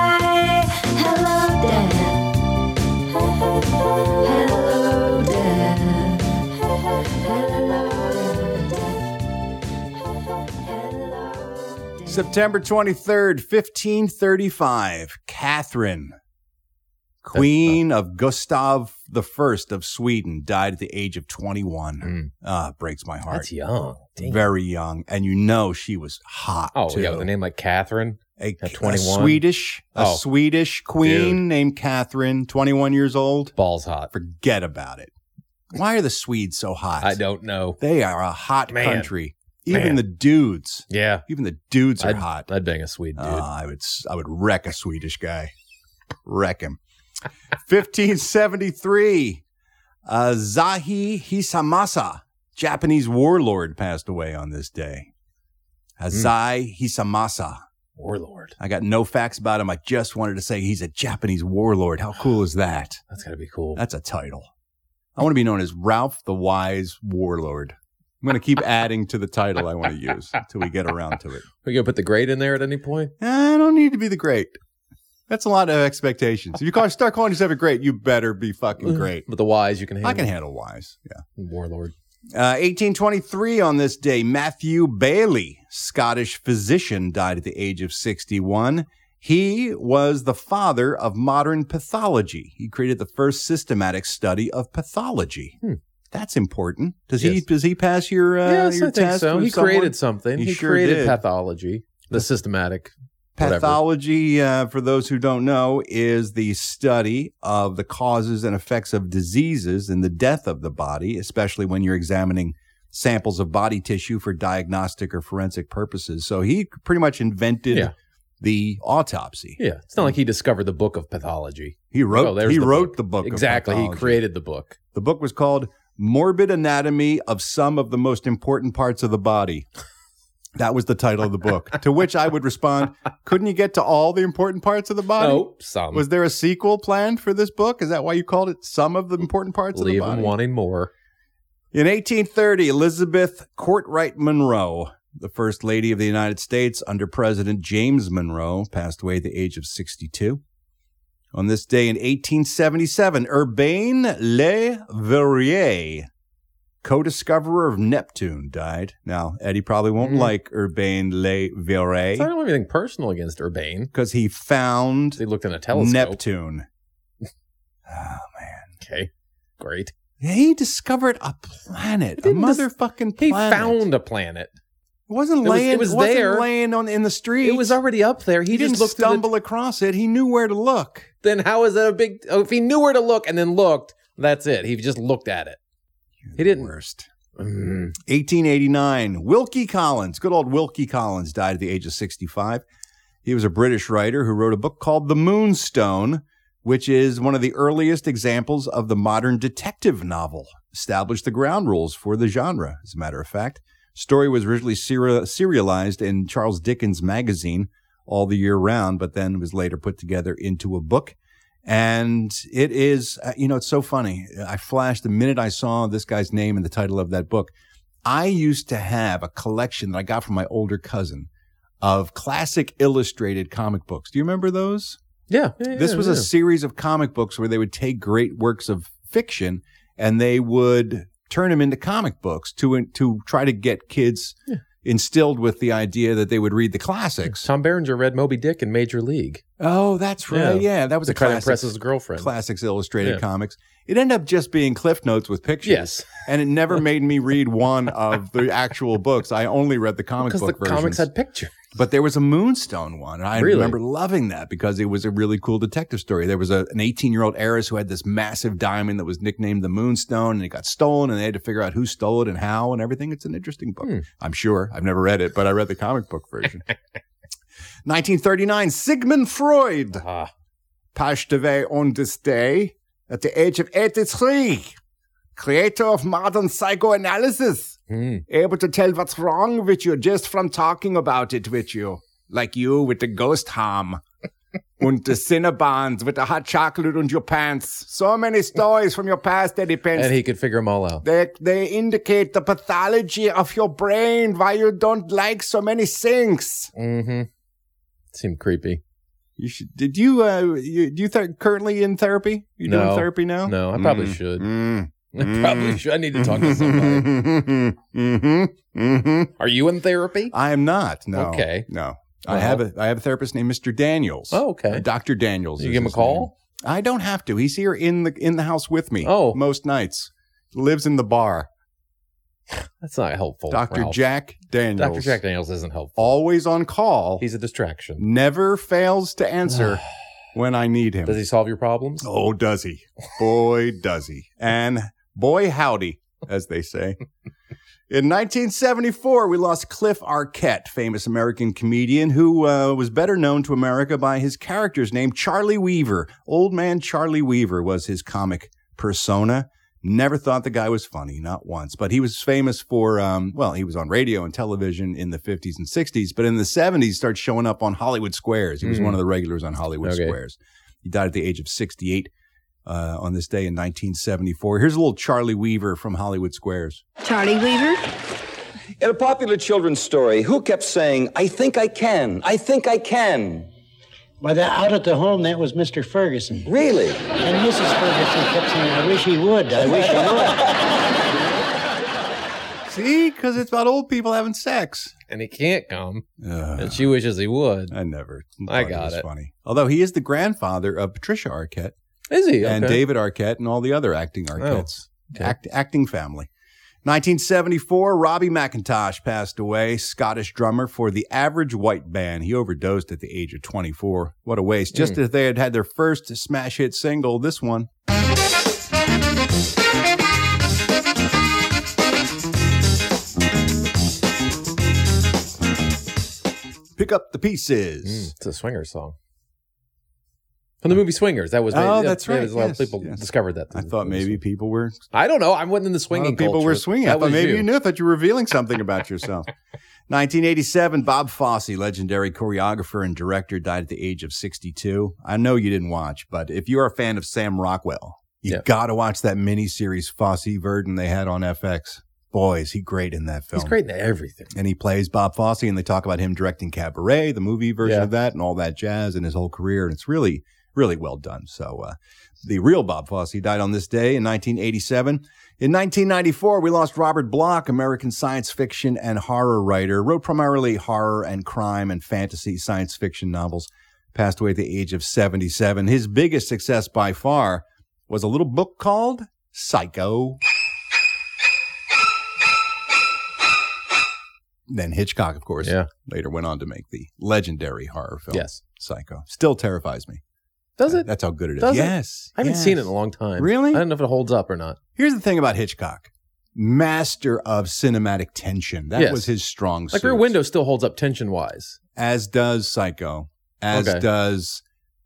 September 23rd, 1535. Catherine, Queen of Gustav the First of Sweden, died at the age of 21. Ah, breaks my heart. That's young. Dang. Very young. And you know she was hot. Oh, too. yeah, with a name like Catherine. A, At a 21. Swedish, a Oh. Swedish queen Dude. named Catherine, 21 years old. Balls hot. Forget about it. Why are the Swedes so hot? I don't know. They are a hot Man. country. Even Man. the dudes. Yeah. Even the dudes are I'd, hot. I'd bang a Swede dude. Oh, I would I would wreck a Swedish guy. wreck him. 1573. Uh, Azai Hisamasa, Japanese warlord, passed away on this day. Hazai Hisamasa. Warlord. I got no facts about him. I just wanted to say he's a Japanese warlord. How cool is that? That's got to be cool. That's a title. I want to be known as Ralph the Wise Warlord. I'm going to keep adding to the title I want to use until we get around to it. We gonna put the grade in there at any point? Eh, I don't need to be the great. That's a lot of expectations. If you call, start calling yourself a great, you better be fucking mm-hmm. great. But the wise you can handle. I can handle wise. Yeah. Warlord. Uh, 1823 on this day, Matthew Baillie, Scottish physician, died at the age of 61. He was the father of modern pathology. He created the first systematic study of pathology. Hmm. That's important. Does he does he pass your uh, yes, your I think test? so. He someone? created something. He, sure created did. pathology, the systematic. Pathology, uh, for those who don't know, is the study of the causes and effects of diseases and the death of the body, especially when you're examining samples of body tissue for diagnostic or forensic purposes. So he pretty much invented Yeah. the autopsy. Yeah, it's not like he discovered the book of pathology. He wrote. Oh, he the wrote book. the book. of Exactly. He created the book. The book was called "Morbid Anatomy of Some of the Most Important Parts of the Body." That was the title of the book. to which I would respond, "Couldn't you get to all the important parts of the body?" No, some. Was there a sequel planned for this book? Is that why you called it "Some of the Important Parts Leave of the Body"? wanting more. In 1830, Elizabeth Kortright Monroe, the first lady of the United States under President James Monroe, passed away at the age of 62. On this day in 1877, Urbain Le Verrier, co-discoverer of Neptune, died. Now, Eddie probably won't Mhm. like Urbain Le So I don't Verrier have anything personal against Urbain. because he found They looked in a telescope. Neptune. Oh, man. Okay, great. He discovered a planet, a didn't dis- motherfucking He found a planet. It wasn't It was- laying. it was wasn't there. laying on in the street. It was already up there. He, He, just didn't looked at it. stumble across it. He knew where to look. Then how is that a big? Oh, if he knew where to look and then looked, that's it. He just looked at it. He didn't. Worst. Mm. 1889. Wilkie Collins, good old Wilkie Collins, died at the age of 65. He was a British writer who wrote a book called The Moonstone, which is one of the earliest examples of the modern detective novel. Established the ground rules for the genre, as a matter of fact. Story was originally seri- serialized in Charles Dickens magazine all the year round, but then was later put together into a book. And it is, uh, you know, it's so funny. I flashed the minute I saw this guy's name and the title of that book. I used to have a collection that I got from my older cousin of classic illustrated comic books. Do you remember those? Yeah. yeah, this yeah, was yeah. a series of comic books where they would take great works of fiction and they would turn them into comic books to to try to get kids instilled with the idea that they would read the classics. Tom Berenger read Moby Dick in Major League. Oh, that's right. Yeah, that was to a classic. impress his girlfriend. Classics Illustrated Yeah. Comics. It ended up just being Cliff Notes with pictures. Yes. and it never made me read one of the actual books. I only read the comic Because the versions. comics had pictures. But there was a Moonstone one. And I Really? remember loving that because it was a really cool detective story. There was a, an 18 year old heiress who had this massive diamond that was nicknamed the Moonstone and it got stolen and they had to figure out who stole it and how and everything. It's an interesting book. Hmm. I'm sure. I've never read it, but I read the comic book version. 1939, Sigmund Freud passed away on this day at the age of 83. Creator of modern psychoanalysis hmm. able to tell what's wrong with you just from talking about it with you. Like you with the ghost harm. and the Cinnabons with the hot chocolate on your pants. So many stories from your past, that Pence. and he could figure them all out. they, they indicate the pathology of your brain, why you don't like so many things. Mm-hmm. Seemed creepy. You should, did you, uh, you, do you th- currently in therapy? You doing therapy now? No, I probably Mm. should. Mm. I probably should. I need to talk to somebody. hmm hmm Are you in therapy? I am not. No. Okay. No. I have a I have a therapist named Mr. Daniels. Oh, okay. Dr. Daniels. You is give him a call? name. I don't have to. He's here in the in the house with me. Oh. most nights. Lives in the bar. That's not helpful. Dr. Ralph. Jack Daniels. Dr. Jack Daniels isn't helpful. Always on call. He's a distraction. never fails to answer when I need him. Does he solve your problems? Oh, does he? Boy, does he. And boy, howdy, as they say. In 1974, we lost Cliff Arquette, famous American comedian who uh, was better known to America by his character's name, Charlie Weaver. Old man Charlie Weaver was his comic persona. Never thought the guy was funny, not once. But he was famous for, um, well, he was on radio and television in the 50s and 60s. But in the 70s, started showing up on Hollywood Squares. He was Mm. one of the regulars on Hollywood Okay. Squares. He died at the age of 68 uh, on this day in 1974. Here's a little Charlie Weaver from Hollywood Squares. Charlie Weaver? In a popular children's story, who kept saying, I think I can, I think I can? By that out at the home, that was Mr. Ferguson. Really? And Mrs. Ferguson kept saying, I wish he would. I wish he would. See, because it's about old people having sex. And he can't come. and she wishes he would. I never. I thought got was it. Funny. Although he is the grandfather of Patricia Arquette. Is he? And David Arquette and all the other acting oh. Arquettes. okay. Act, acting family. 1974, Robbie McIntosh passed away, Scottish drummer for the Average White Band. He overdosed at the age of 24. What a waste. Just Mm. as they had had their first smash hit single, this one. Pick up the pieces. Mm, it's a swinger song. From the movie Swingers. That was Oh, that's yeah, right. A lot of people yes. discovered that. I thought maybe people were I don't know. I wasn't in the swinging people culture. were swinging. I That thought maybe you. you knew. I thought you were revealing something about yourself. 1987, Bob Fosse, legendary choreographer and director, died at the age of 62. I know you didn't watch, but if you're a fan of Sam Rockwell, you Yeah. got to watch that miniseries Fosse Verdon they had on FX. Boy, is he great in that film. He's great in everything. And he plays Bob Fosse, and they talk about him directing Cabaret, the movie version Yeah. of that, and all that jazz, and his whole career. And it's really, really well done. So, uh, the real Bob Fosse died on this day in 1987. In 1994, we lost Robert Bloch, American science fiction and horror writer, wrote primarily horror and crime and fantasy science fiction novels. Passed away at the age of 77. His biggest success by far was a little book called Psycho. Then Hitchcock, of course, Yeah. later went on to make the legendary horror film. Yes. Psycho. Still terrifies me. Does it? That's how good it is. Does it? yes. I haven't yes. seen it in a long time. Really? I don't know if it holds up or not. Here's the thing about Hitchcock. Master of cinematic tension. That Yes. was his strong suit. Like. Rear Window still holds up tension wise. As does Psycho. As Okay. does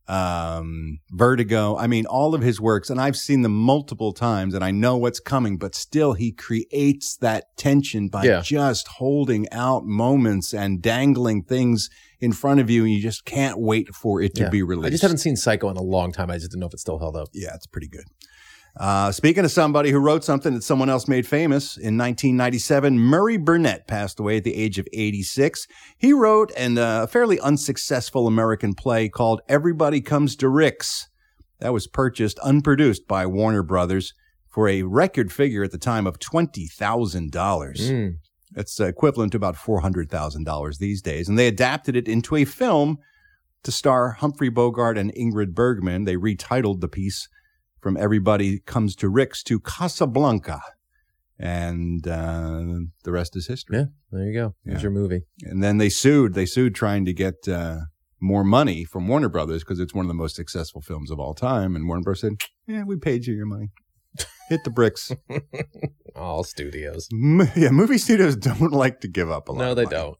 um, Vertigo. I mean, all of his works, and I've seen them multiple times, and I know what's coming, but still, he creates that tension by Yeah. just holding out moments and dangling things in front of you, and you just can't wait for it to Yeah. be released. I just haven't seen Psycho in a long time. I just didn't know if it still held up. Yeah, it's pretty good. Uh, speaking of somebody who wrote something that someone else made famous, in 1997, Murray Burnett passed away at the age of 86. He wrote an, uh, a fairly unsuccessful American play called Everybody Comes to Rick's. That was purchased unproduced by Warner Brothers for a record figure at the time of $20,000. Mm. Uh, equivalent to about $400,000 these days. And they adapted it into a film to star Humphrey Bogart and Ingrid Bergman. They retitled the piece from Everybody Comes to Rick's to Casablanca. And uh, the rest is history. Yeah, there you go. There's Yeah. your movie. And then they sued. They sued trying to get uh, more money from Warner Brothers because it's one of the most successful films of all time. And Warner Bros. said, "Yeah, we paid you your money. Hit the bricks." All studios. M- yeah, movie studios don't like to give up a lot. No, they don't.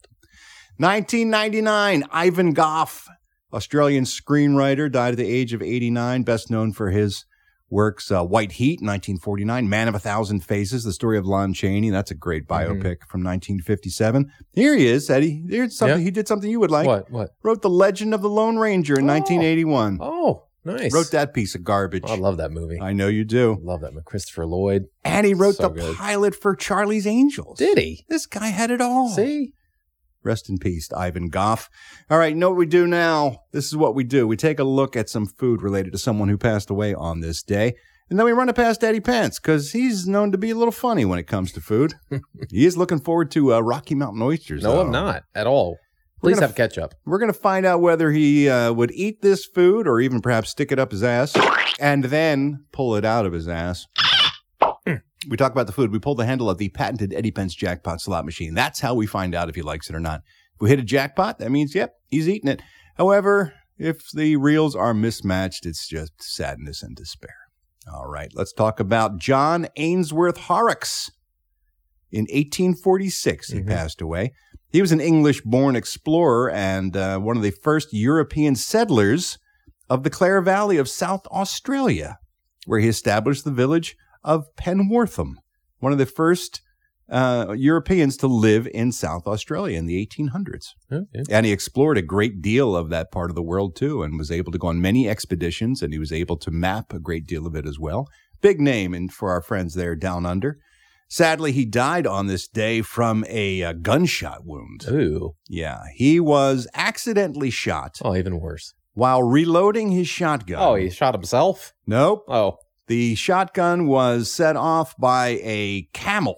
1999, Ivan Goff, Australian screenwriter, died at the age of 89, best known for his works uh, White Heat, 1949, Man of a Thousand Faces, the story of Lon Chaney. That's a great Mm-hmm. biopic from 1957. Here he is, Eddie. Here's something Yeah. he did something you would like. What? What? Wrote The Legend of the Lone Ranger in 1981. Oh, nice. Wrote that piece of garbage. I love that movie. I know you do. love that movie. Christopher Lloyd. And he wrote So the good. pilot for Charlie's Angels. Did he? This guy had it all. See? Rest in peace, Ivan Goff. All right, you know what we do now? This is what we do. We take a look at some food related to someone who passed away on this day. And then we run it past Eddie Pence because he's known to be a little funny when it comes to food. he is looking forward to uh, Rocky Mountain oysters. No, though. I'm not at all. Please gonna have ketchup. We're going to find out whether he uh, would eat this food or even perhaps stick it up his ass and then pull it out of his ass. we talk about the food. We pull the handle of the patented Eddie Pence jackpot slot machine. That's how we find out if he likes it or not. If we hit a jackpot, that means, yep, he's eating it. However, if the reels are mismatched, it's just sadness and despair. All right, let's talk about John Ainsworth Horrocks. In 1846, he passed away. He was an English born explorer and uh, one of the first European settlers of the Clare Valley of South Australia, where he established the village of Penwortham, one of the first uh, Europeans to live in South Australia in the 1800s. Okay. And he explored a great deal of that part of the world too, and was able to go on many expeditions, and he was able to map a great deal of it as well. Big name in, for our friends there down under. Sadly, he died on this day from a, uh gunshot wound. Ooh. Yeah, he was accidentally shot Oh, even worse. while reloading his shotgun. Oh, he shot himself? Nope. Oh. The shotgun was set off by a camel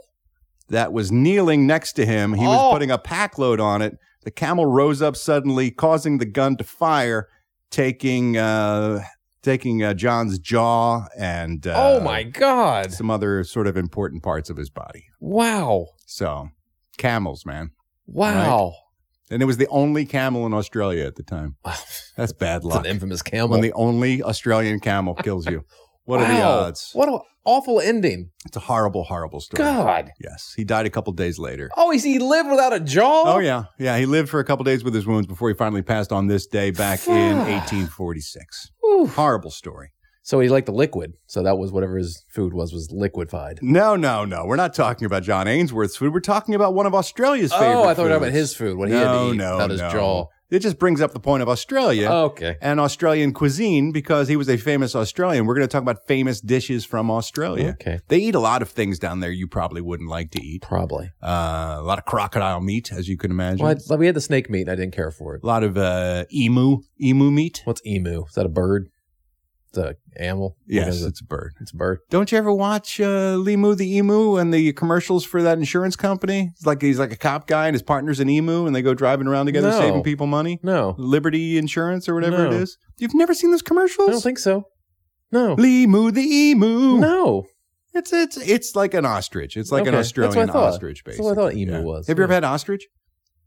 that was kneeling next to him. He was Oh. putting a pack load on it. The camel rose up suddenly, causing the gun to fire, taking uh, taking uh, John's jaw and uh, oh my god. some other sort of important parts of his body. Wow. So, camels, man. Wow. And it was the only camel in Australia at the time. That's bad It's luck. an infamous camel. When the only Australian camel kills you. What are the odds? What an awful ending. It's a horrible, horrible story. God. Yes. He died a couple days later. Oh, he's, he lived without a jaw? Oh, yeah. Yeah. He lived for a couple days with his wounds before he finally passed on this day back in 1846. Horrible story. So he liked the liquid. So that was whatever his food was, was liquefied. No, no, no. We're not talking about John Ainsworth's food. We're talking about one of Australia's Oh, favorite Oh, I thought we were talking about his food, what he had to no, eat, no, his jaw. It just brings up the point of Australia Oh, okay. and Australian cuisine because he was a famous Australian. We're going to talk about famous dishes from Australia. Okay. They eat a lot of things down there you probably wouldn't like to eat. Probably. Uh, a lot of crocodile meat, as you can imagine. Well, I- we had the snake meat I didn't care for it. A lot of uh, emu, emu meat. What's emu? Is that a bird? It's a animal? Yes, it? it's a bird. It's a bird. Don't you ever watch uh, Limu the emu and the commercials for that insurance company? It's like he's like a cop guy and his partner's an emu, and they go driving around together No. saving people money. No. Liberty Insurance or whatever it No. is. You've never seen those commercials? I don't think so. No. Limu the emu. No. It's it's it's like an ostrich. It's like an Okay, that's what I Australian ostrich, That's basically. what I thought emu Yeah. was. Have you ever had ostrich?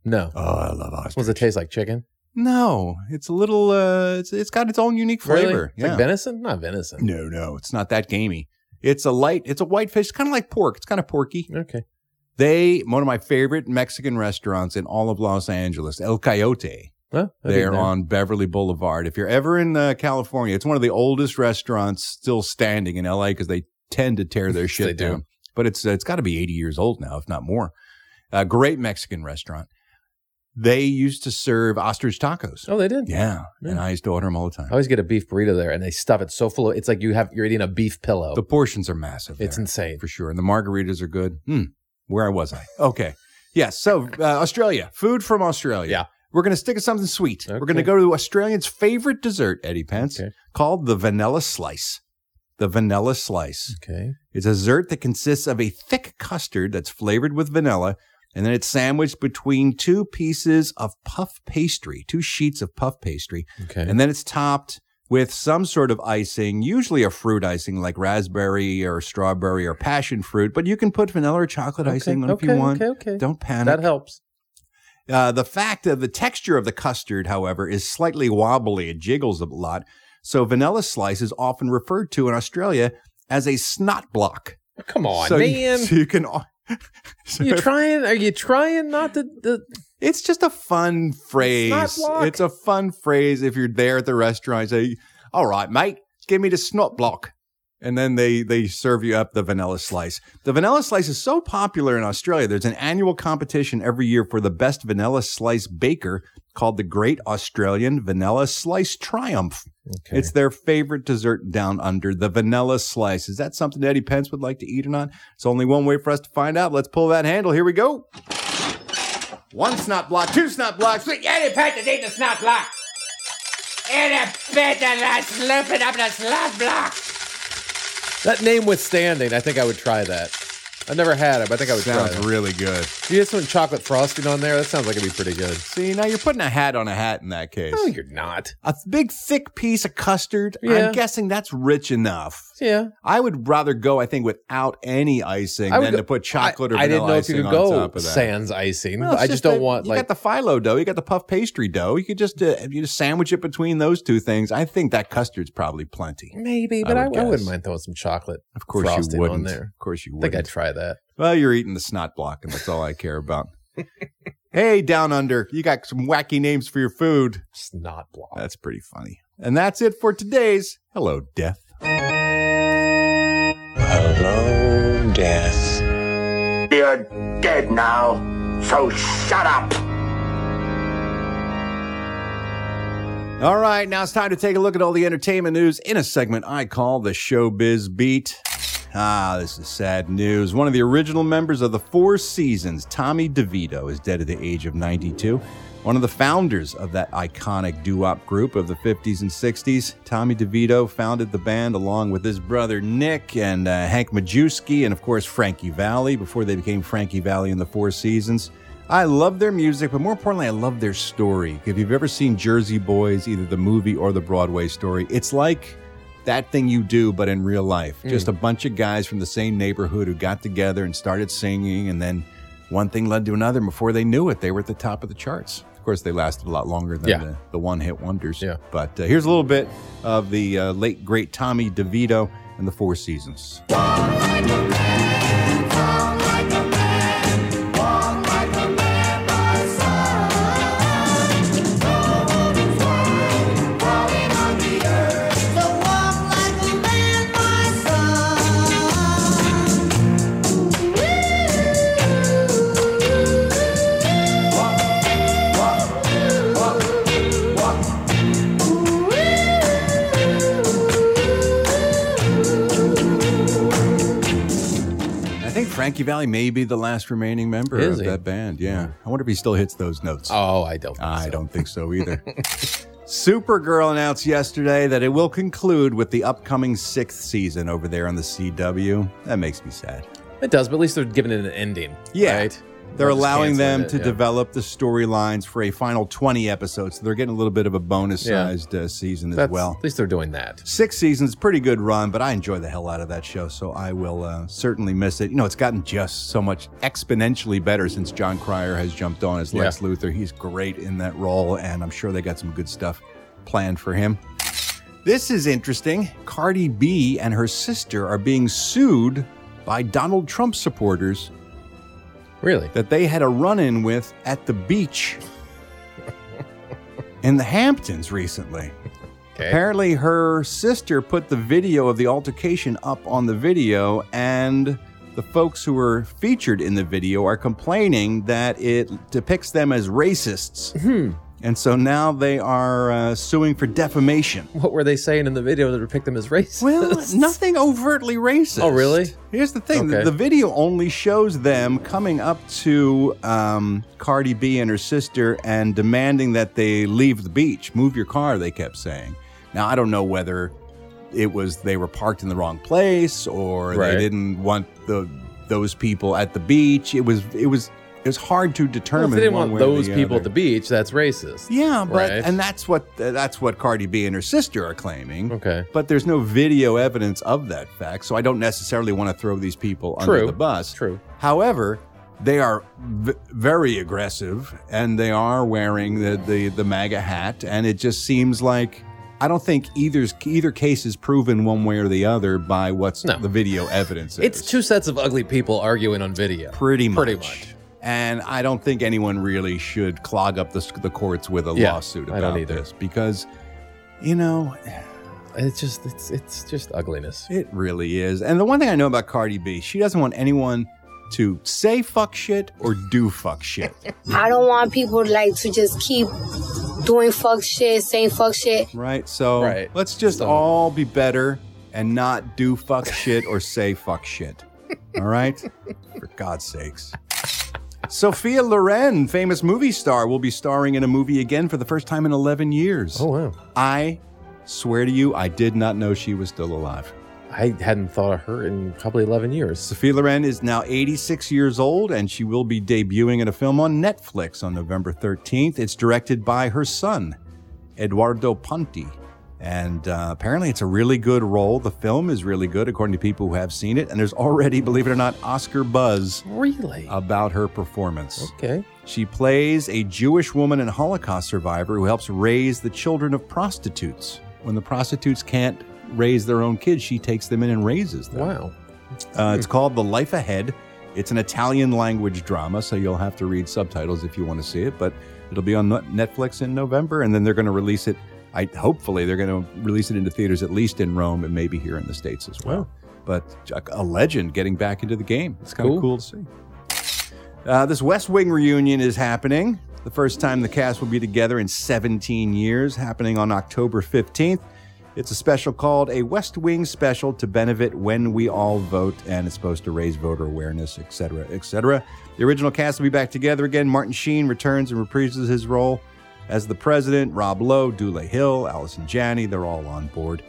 No. Oh, I love ostrich. Does it taste like chicken? No, it's a little. uh It's it's got its own unique Really? flavor. It's like venison? Not venison. No, no, it's not that gamey. It's a light. It's a white fish. Kind of like pork. It's kind of porky. Okay. They one of my favorite Mexican restaurants in all of Los Angeles, El Coyote. I've They're on Beverly Boulevard. If you're ever in uh, California, it's one of the oldest restaurants still standing in LA because they tend to tear their shit They do. down. But it's uh, it's got to be 80 years old now, if not more. A great Mexican restaurant. They used to serve ostrich tacos. Oh, they did? Yeah, and I used to order them all the time. I always get a beef burrito there and they stuff it so full of it's like you have you're eating a beef pillow. The portions are massive. it's insane. for sure, and the margaritas are good. Hmm. Where was I? Okay. Yes. So uh, Australia, food from Australia. Yeah. We're going to stick with something sweet. We're going to go to Australians' favorite dessert, Eddie Pence, Okay. called the vanilla slice. The vanilla slice. Okay. It's a dessert that consists of a thick custard that's flavored with vanilla, and then it's sandwiched between two pieces of puff pastry, two sheets of puff pastry, Okay. and then it's topped with some sort of icing, usually a fruit icing like raspberry or strawberry or passion fruit, but you can put vanilla or chocolate icing on if you want. okay, okay. Don't panic. That helps. Uh, the fact of the texture of the custard, however, is slightly wobbly. It jiggles a lot. So vanilla slice is often referred to in Australia as a snot block. Come on, so You, man. so you can. so you trying are you trying not to the It's just a fun phrase. Block? It's a fun phrase if you're there at the restaurant. Say, "All right, mate, give me the snot block," and then they they serve you up the vanilla slice. The vanilla slice is so popular in Australia. There's an annual competition every year for the best vanilla slice baker called the Great Australian Vanilla Slice Triumph. Okay. It's their favorite dessert down under, the vanilla slice. Is that something Eddie Pence would like to eat or not? It's only one way for us to find out. Let's pull that handle. Here we go. One snot block, two snot blocks. Eddie Pence is eating a snot block. Eddie Pence is slurping up the snot block. That name withstanding, I think I would try that. I've never had it, but I think I would Sounds try it. Sounds really good. You get some chocolate frosting on there, that sounds like it'd be pretty good. See, now you're putting a hat on a hat in that case. No, you're not. A big, thick piece of custard. Yeah. I'm guessing that's rich enough. Yeah. I would rather go, I think, without any icing than go- to put chocolate or I, I vanilla didn't know if you icing could on go top of that. sans icing. Well, I just don't that- want You like got the phyllo dough. You got the puff pastry dough. You could just uh, you just sandwich it between those two things. I think that custard's probably plenty. maybe, but I, would I, wouldn't mind throwing some chocolate. Of course you wouldn't. on there. Of course you I think wouldn't. I'd try that. Well, you're eating the snot block, and that's all I care about. hey, down under, you got some wacky names for your food. Snot block. That's pretty funny. And that's it for today's Hello Death. Hello, death. You're dead now, so shut up. All right, now it's time to take a look at all the entertainment news in a segment I call the Showbiz Beat. Ah, this is sad news. One of the original members of the Four Seasons, Tommy DeVito, is dead at the age of 92. One of the founders of that iconic doo-wop group of the 50s and 60s, Tommy DeVito founded the band along with his brother Nick and uh, Hank Majewski and of course Frankie Valli before they became Frankie Valli and the Four Seasons. I love their music, but more importantly, I love their story. If you've ever seen Jersey Boys, either the movie or the Broadway story, it's like that thing you do, but in real life. Mm. Just a bunch of guys from the same neighborhood who got together and started singing, and then one thing led to another. And before they knew it, they were at the top of the charts. Of course, they lasted a lot longer than Yeah. the, the one hit wonders. Yeah. But uh, here's a little bit of the uh, late, great Tommy DeVito and the Four Seasons. Frankie Valli may be the last remaining member Is of he? that band. Yeah. I wonder if he still hits those notes. Oh, I don't. I don't think so either. Supergirl announced yesterday that it will conclude with the upcoming sixth season over there on the CW. That makes me sad. It does, but at least they're giving it an ending. Yeah. Right? They're allowing them canceling to yeah. develop the storylines for a final 20 episodes. So they're getting a little bit of a bonus Yeah. sized uh, season as well. At least they're doing that. Six seasons, pretty good run, but I enjoy the hell out of that show, so I will uh, certainly miss it. You know, it's gotten just so much exponentially better since Jon Cryer has jumped on as Lex Yeah. Luthor. He's great in that role, and I'm sure they got some good stuff planned for him. This is interesting. Cardi B and her sister are being sued by Donald Trump supporters. Really? That they had a run in with at the beach in the Hamptons recently. Apparently, her sister put the video of the altercation up on the video, and the folks who were featured in the video are complaining that it depicts them as racists. Hmm. And so now they are uh, suing for defamation. What were they saying in the video to depict them as racist? Well, nothing overtly racist. Oh, really? Here's the thing: the, the video only shows them coming up to um, Cardi B and her sister and demanding that they leave the beach, move your car. They kept saying. Now I don't know whether it was they were parked in the wrong place or Right. they didn't want the those people at the beach. It was it was it was hard to Well, determine. if they didn't want those people other. at the beach, that's racist. Yeah, but Right. and that's what that's what Cardi B and her sister are claiming. Okay. But there's no video evidence of that fact, so I don't necessarily want to throw these people under the bus. True. However, they are v- very aggressive, and they are wearing the, the the MAGA hat, and it just seems like. I don't think either's either case is proven one way or the other by what's the video evidence. is. It's two sets of ugly people arguing on video. Pretty much. Pretty much. And I don't think anyone really should clog up the, the courts with a Yeah, lawsuit about this because, you know, It's just it's it's just ugliness. it really is. And the one thing I know about Cardi B, she doesn't want anyone to say fuck shit or do fuck shit. I don't want people like to just keep doing fuck shit, saying fuck shit. right? So Right. let's just all be better and not do fuck shit or say fuck shit. All right? For God's sakes. Sophia Loren, famous movie star, will be starring in a movie again for the first time in 11 years. Oh wow. I swear to you, I did not know she was still alive. I hadn't thought of her in probably 11 years. Sophia Loren is now 86 years old, and she will be debuting in a film on Netflix on November 13th. It's directed by her son, Eduardo Ponti. And uh, apparently, it's a really good role. The film is really good, according to people who have seen it. And there's already, believe it or not, Oscar buzz Really? about her performance. Okay. She plays a Jewish woman and Holocaust survivor who helps raise the children of prostitutes. When the prostitutes can't raise their own kids, she takes them in and raises them. Wow. Uh, it's called The Life Ahead. It's an Italian language drama, so you'll have to read subtitles if you want to see it. But it'll be on Netflix in November, and then they're going to release it. I hopefully they're going to release it into theaters at least in Rome and maybe here in the states as well. But a, legend getting back into the game. It's kind of Cool. cool to see. Uh, this West Wing reunion is happening. The first time the cast will be together in 17 years, happening on October 15th. It's a special called a West Wing special to benefit when we all vote, and it's supposed to raise voter awareness, etc., etc. The original cast will be back together again. Martin Sheen returns and reprises his role as the president. Rob Lowe, Dule Hill, Allison Janney, they're all on board.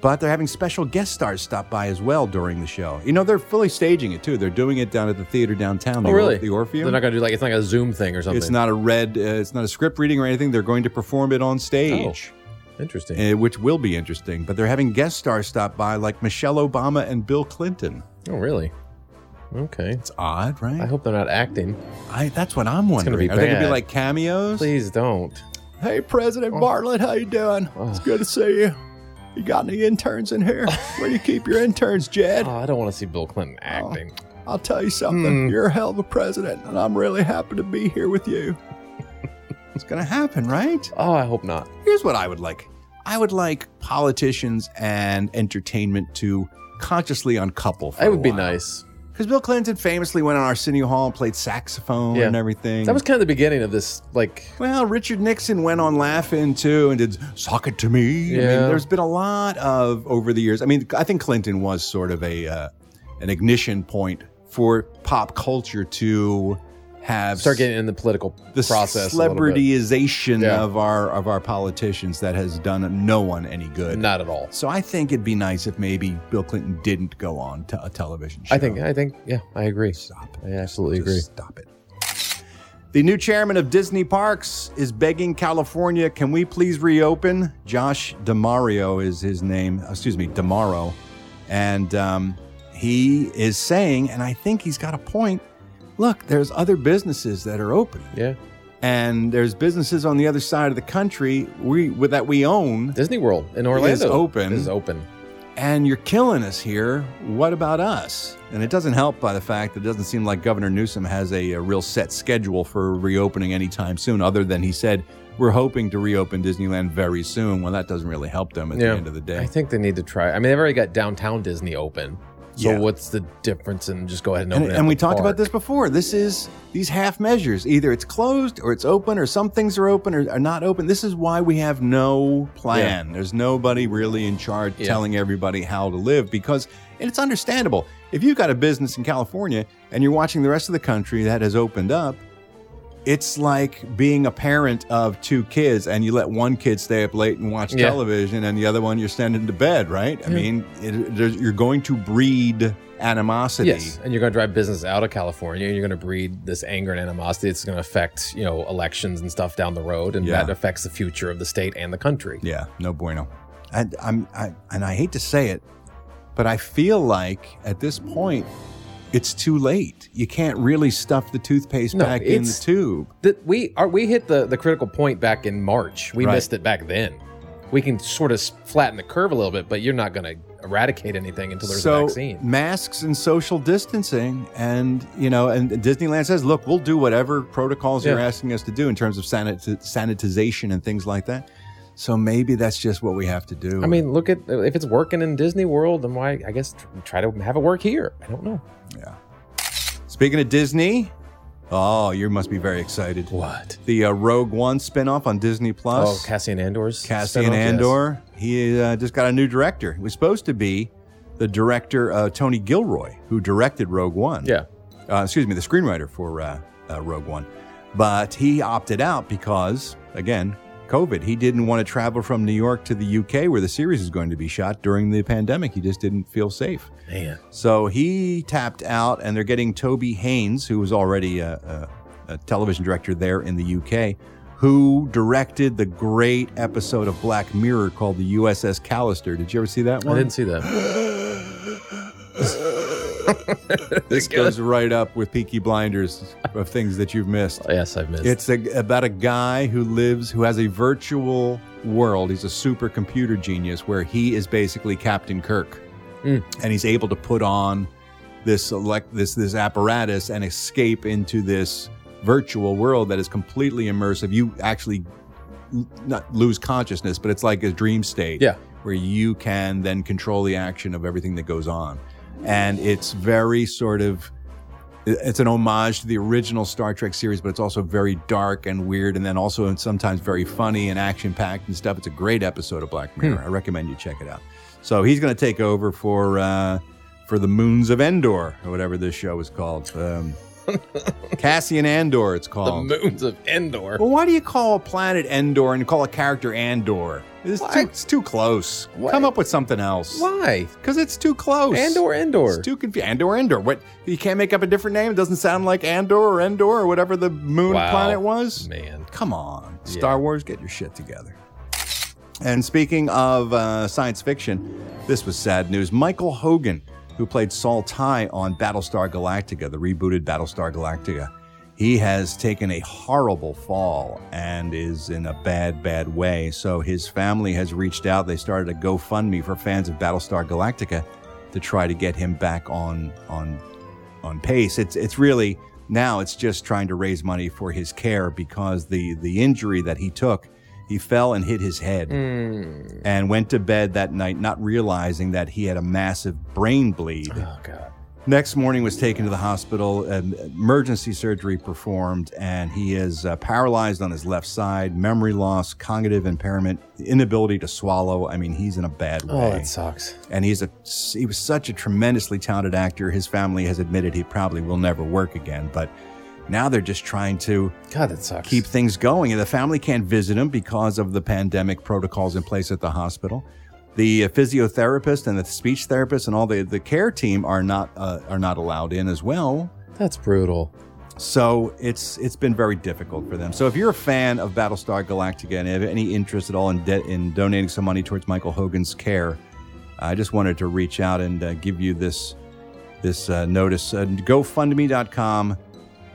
But they're having special guest stars stop by as well during the show. You know, they're fully staging it too. They're doing it down at the theater downtown. Oh, the really? The Orpheum. They're not going to do like it's like a Zoom thing or something. It's not a red. Uh, it's not a script reading or anything. They're going to perform it on stage. Oh. Interesting. Uh, which will be interesting. But they're having guest stars stop by like Michelle Obama and Bill Clinton. Oh, really? Okay. It's odd, right? I hope they're not acting. I. That's what I'm It's wondering. be Are they going to be like cameos? Please don't. Hey, President Bartlet, how you doing? It's good to see you. You got any interns in here? Where do you keep your interns, Jed? Oh, I don't want to see Bill Clinton acting. I'll tell you something. Hmm. You're a hell of a president, and I'm really happy to be here with you. it's going to happen, right? Oh, I hope not. Here's what I would like I would like politicians and entertainment to consciously uncouple. For It would be nice. Because Bill Clinton famously went on Arsenio Hall and played saxophone Yeah. and everything. That was kind of the beginning of this, like, Well, Richard Nixon went on Laugh-In too and did "Sock it to me." I mean, Yeah. there's been a lot of over the years. I mean, I think Clinton was sort of a uh, an ignition point for pop culture to have start getting in the political the process. celebrityization Yeah. of our of our politicians that has done no one any good. Not at all. So I think it'd be nice if maybe Bill Clinton didn't go on to a television show. I think, I think, yeah, I agree. Stop. I absolutely agree. Stop it. The new chairman of Disney Parks is begging California, can we please reopen? Josh DeMario is his name. Excuse me, D'Amaro. And um, he is saying, and I think he's got a point look, there's other businesses that are open. Yeah. And there's businesses on the other side of the country we that we own. Disney World in Orlando is open. is open. And you're killing us here. What about us? And it doesn't help by the fact that it doesn't seem like Governor Newsom has a, a real set schedule for reopening anytime soon, other than he said, we're hoping to reopen Disneyland very soon. Well, that doesn't really help them at the end of the day. I think they need to try. I mean, they've already got downtown Disney open. So Yeah. what's the difference And just go ahead and open And, it? and we talked park? about this before. This is these half measures. Either it's closed or it's open, or some things are open or are not open. This is why we have no plan. There's nobody really in charge Yeah. telling everybody how to live because and it's understandable. If you've got a business in California and you're watching the rest of the country that has opened up, it's like being a parent of two kids and you let one kid stay up late and watch Yeah. television and the other one you're sending to bed, right? I mean, it, there's- you're going to breed animosity. Yes, and you're going to drive business out of California. and You're going to breed this anger and animosity. It's going to affect you know elections and stuff down the road, and Yeah. that affects the future of the state and the country. Yeah, no bueno. And I'm I, and I hate to say it, but I feel like at this point it's too late. You can't really stuff the toothpaste No, back in the tube. We are we hit the the critical point back in March. We Right. missed it back then. We can sort of flatten the curve a little bit, but you're not going to eradicate anything until there's so a vaccine. masks and social distancing, and you know, and Disneyland says, look, we'll do whatever protocols you're asking us to do in terms of sanit- sanitization and things like that. So maybe that's just what we have to do. I mean, look at if it's working in Disney World, then why? I guess try to have it work here. I don't know. Yeah. Speaking of Disney, oh, you must be very excited. What? The uh, Rogue One spinoff on Disney Plus. Oh, Cassian Andor's Cassian spinoff, yes. Andor. He uh, just got a new director. He was supposed to be the director, uh, Tony Gilroy, who directed Rogue One. Yeah. Uh, excuse me, the screenwriter for uh, uh, Rogue One. But he opted out because, again, COVID. He didn't want to travel from New York to the UK where the series is going to be shot during the pandemic. He just didn't feel safe. Man. So he tapped out, and they're getting Toby Haynes, who was already a, a, a television director there in the UK, who directed the great episode of Black Mirror called the USS Callister. Did you ever see that one? I didn't see that. this goes right up with Peaky Blinders of things that you've missed. yes, I've missed. It's a, about a guy who lives, who has a virtual world. He's a supercomputer genius where he is basically Captain Kirk, Mm. and he's able to put on this elect this this apparatus and escape into this virtual world that is completely immersive. You actually l- not lose consciousness, but it's like a dream state. Yeah. Where you can then control the action of everything that goes on. And it's very sort of it's an homage to the original Star Trek series, but it's also very dark and weird, and then also sometimes very funny and action packed and stuff. It's a great episode of Black Mirror. I recommend you check it out. So he's going to take over for uh, for the Moons of Endor or whatever this show is called. Um, Cassian Andor, it's called. The moons of Endor. Well, why do you call a planet Endor and call a character Andor? It's, too, it's too close. Come up with something else. Why? Because it's too close. Andor, Endor. It's too confusing. Andor, Endor. What? You can't make up a different name. It doesn't sound like Andor or Endor or whatever the moon Wow. planet was. Man. Come on, Star Wars, get your shit together. And speaking of uh, science fiction, this was sad news. Michael Hogan, who played Saul Tigh on Battlestar Galactica, the rebooted Battlestar Galactica, he has taken a horrible fall and is in a bad, bad way. So his family has reached out. They started a GoFundMe for fans of Battlestar Galactica to try to get him back on on on pace. It's it's really now it's just trying to raise money for his care because the the injury that he took, he fell and hit his head and went to bed that night not realizing that he had a massive brain bleed. Oh god. Next morning was taken to the hospital, emergency surgery performed, and he is uh, paralyzed on his left side, memory loss, cognitive impairment, inability to swallow. I mean, he's in a bad way. Oh, that sucks. And he's a he was such a tremendously talented actor. His family has admitted he probably will never work again, but now they're just trying to God, that sucks. keep things going. And the family can't visit him because of the pandemic protocols in place at the hospital. The uh, physiotherapist and the speech therapist and all the, the care team are not uh, are not allowed in as well. That's brutal. So it's it's been very difficult for them. So if you're a fan of Battlestar Galactica and have any interest at all in de- in donating some money towards Michael Hogan's care, I just wanted to reach out and uh, give you this this uh, notice. Uh, GoFundMe.com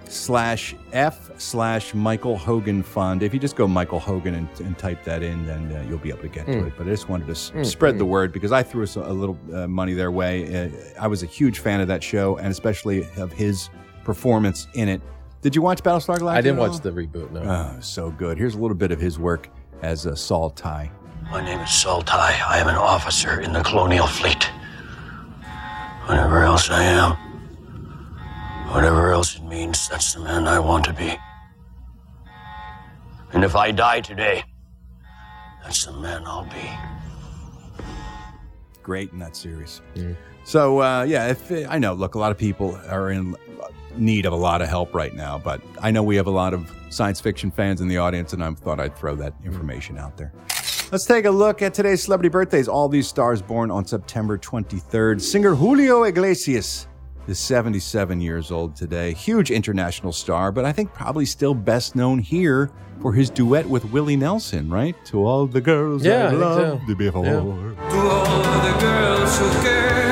slash F slash Michael Hogan Fund. If you just go Michael Hogan and, and type that in, then uh, you'll be able to get to Mm. it. But I just wanted to s- Mm, spread the mm. word because I threw a, a little uh, money their way. Uh, I was a huge fan of that show and especially of his performance in it. Did you watch Battlestar Galactica? I didn't watch the reboot. No. Oh, so good. Here's a little bit of his work as uh, Saul Tigh. My name is Saul Tigh. I am an officer in the Colonial Fleet. Whatever else I am, whatever else it means, that's the man I want to be. And if I die today, that's the man I'll be. Great in that series. So uh, yeah, if I know, look, a lot of people are in need of a lot of help right now, but I know we have a lot of science fiction fans in the audience, and I thought I'd throw that information out there. Let's take a look at today's celebrity birthdays. All these stars born on September 23rd. Singer Julio Iglesias is 77 years old today. Huge international star, but I think probably still best known here for his duet with Willie Nelson, right? To all the girls Yeah, I I think so. loved before. Yeah. To all the girls who cared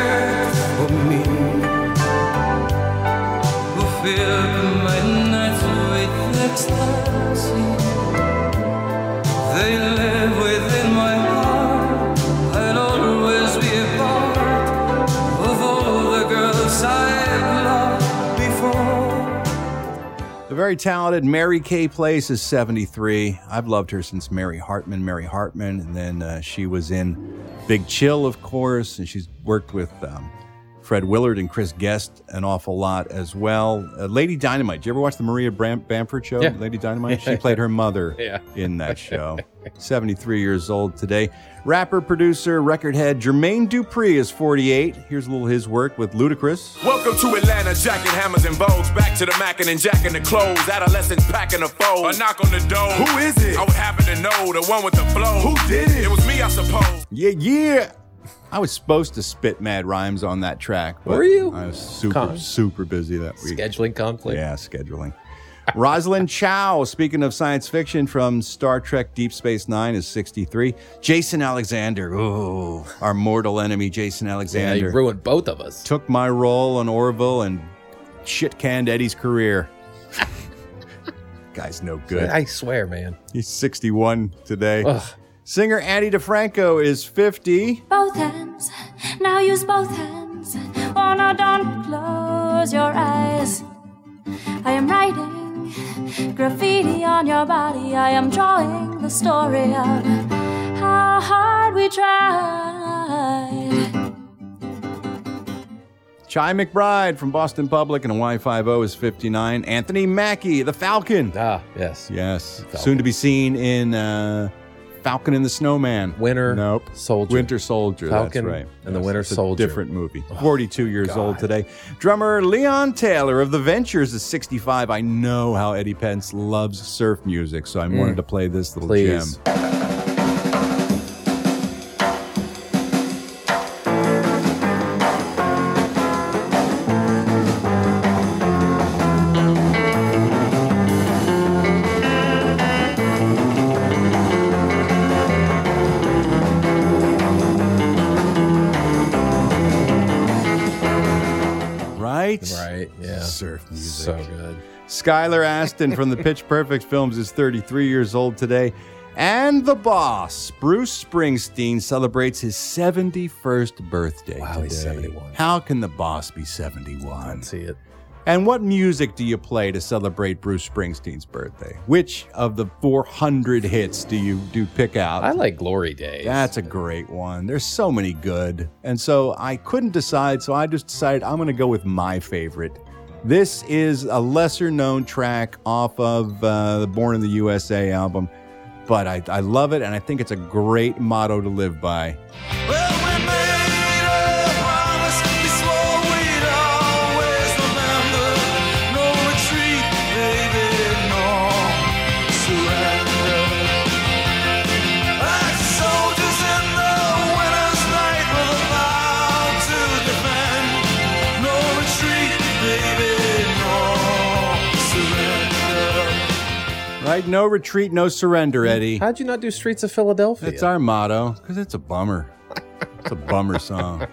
very talented Mary Kay Place is 73. I've loved her since Mary Hartman, Mary Hartman, and then uh, she was in Big Chill, of course, and she's worked with um, Fred Willard and Chris Guest an awful lot as well. Uh, Lady Dynamite. Did you ever watch the Maria Bram- Bamford show? Yeah. Lady Dynamite. She played her mother Yeah. in that show. 73 years old today. Rapper, producer, record head Jermaine Dupri is 48. Here's a little of his work with Ludacris. Welcome to Atlanta, jacking hammers and bows. Back to the mackin' and jacking the clothes. Adolescents packing the fold. A knock on the door. Who is it? I would happen to know the one with the flow. Who did it? It was me, I suppose. Yeah, yeah. I was supposed to spit mad rhymes on that track. but Were you? I was super, Con- super busy that week. Scheduling conflict. Yeah, scheduling. Rosalind Chao, speaking of science fiction from Star Trek Deep Space Nine, is 63. Jason Alexander, ooh, our mortal enemy, Jason Yeah, Alexander, you ruined both of us. took my role on Orville and shit canned Eddie's career. Guy's no good. I swear, man. He's 61 today. Ugh. Singer Ani DiFranco is 50. Both hands, now use both hands. Oh no, don't close your eyes. I am writing graffiti on your body. I am drawing the story out of how hard we tried. Chi McBride from Boston Public and Y50 is 59. Anthony Mackie, the Falcon. Ah, yes. Yes. Soon to be seen in uh, Falcon and the Snowman. Winter Nope. Soldier. Winter Soldier. Falcon that's right. and the Winter Soldier. Oh, different movie. 42 years old today. Drummer Leon Taylor of The Ventures is 65. I know how Eddie Pence loves surf music, so I Mm. wanted to play this little Please. gem. Skylar Astin from the Pitch Perfect films is 33 years old today. And the boss, Bruce Springsteen, celebrates his 71st birthday. Wow, he's 71. How can the boss be 71? See it. And what music do you play to celebrate Bruce Springsteen's birthday? Which of the 400 hits do you do pick out? I like Glory Days. That's a great one. There's so many good. And so I couldn't decide, so I just decided I'm going to go with my favorite. This is a lesser known track off of uh, the Born in the USA album, but I, I love it and I think it's a great motto to live by. Right? No retreat, no surrender, Eddie. How'd you not do Streets of Philadelphia? It's our motto because it's a bummer. It's a bummer song.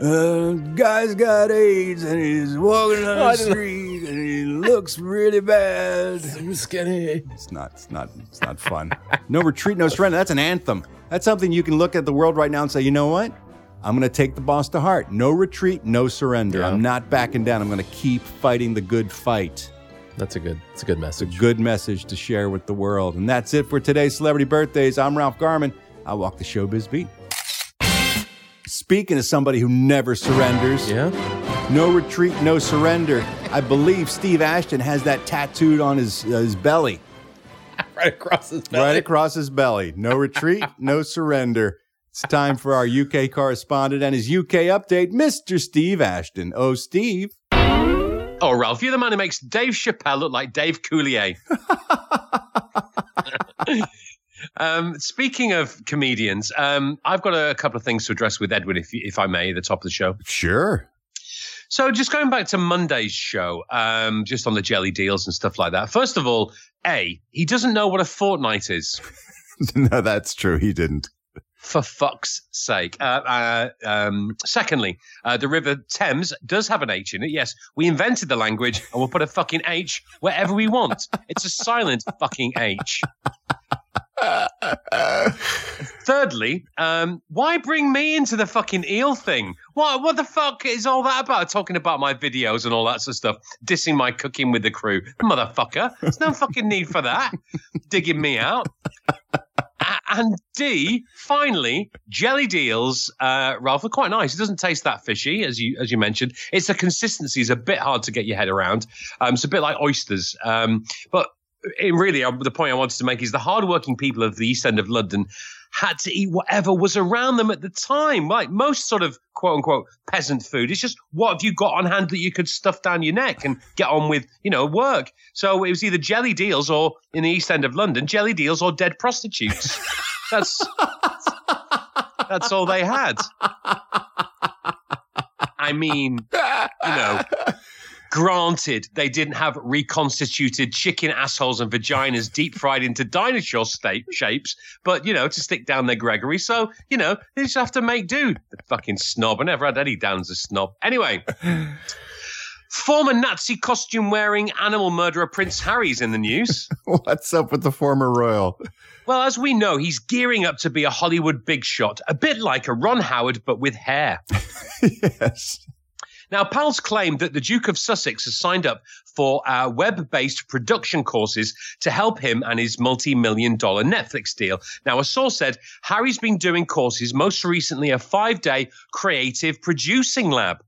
Uh, guy's got AIDS and he's walking on the street and he looks really bad. I'm skinny. It's not. It's not. It's not fun. No retreat, no surrender. That's an anthem. That's something you can look at the world right now and say, you know what? I'm going to take the boss to heart. No retreat, no surrender. Yeah. I'm not backing down. I'm going to keep fighting the good fight. That's a good. It's a good It's a good message to share with the world. And that's it for today's celebrity birthdays. I'm Ralph Garman. I walk the showbiz beat. Speaking of somebody who never surrenders, Yeah. no retreat, no surrender. I believe Steve Ashton has that tattooed on his uh, his belly, Right across his belly. right across his belly. No retreat, no surrender. It's time for our UK correspondent and his UK update, Mr. Steve Ashton. Oh, Steve. Oh, Ralph, you're the man who makes Dave Chappelle look like Dave Coulier. um, speaking of comedians, um, I've got a couple of things to address with Edwin, if, if I may, at the top of the show. Sure. So, just going back to Monday's show, um, just on the jelly deals and stuff like that. First of all, A, he doesn't know what a fortnight is. no, that's true. He didn't. For fuck's sake. Uh, uh, um, secondly, uh, the River Thames does have an H in it. Yes, we invented the language and we'll put a fucking H wherever we want. It's a silent fucking H. Thirdly, um, why bring me into the fucking eel thing? What what the fuck is all that about? Talking about my videos and all that sort of stuff, dissing my cooking with the crew, motherfucker. There's no fucking need for that. Digging me out. And D, finally, jelly deals, uh, Ralph, are quite nice. It doesn't taste that fishy, as you as you mentioned. It's the consistency is a bit hard to get your head around. Um, it's a bit like oysters, um, but really, uh, the point I wanted to make is the hardworking people of the East End of London had to eat whatever was around them at the time. Like most sort of quote unquote peasant food, it's just what have you got on hand that you could stuff down your neck and get on with, you know, work. So it was either jelly deals or in the East End of London, jelly deals or dead prostitutes. That's that's all they had. I mean, you know, granted, they didn't have reconstituted chicken assholes and vaginas deep fried into dinosaur state shapes, but you know, to stick down their Gregory. So, you know, they just have to make do. The fucking snob. I never had Eddie Downs as a snob. Anyway. Former Nazi costume wearing animal murderer Prince Harry's in the news. What's up with the former royal? Well, as we know, he's gearing up to be a Hollywood big shot, a bit like a Ron Howard, but with hair. yes. Now, Pals claimed that the Duke of Sussex has signed up for uh, web based production courses to help him and his multi million dollar Netflix deal. Now, a source said Harry's been doing courses, most recently a five day creative producing lab.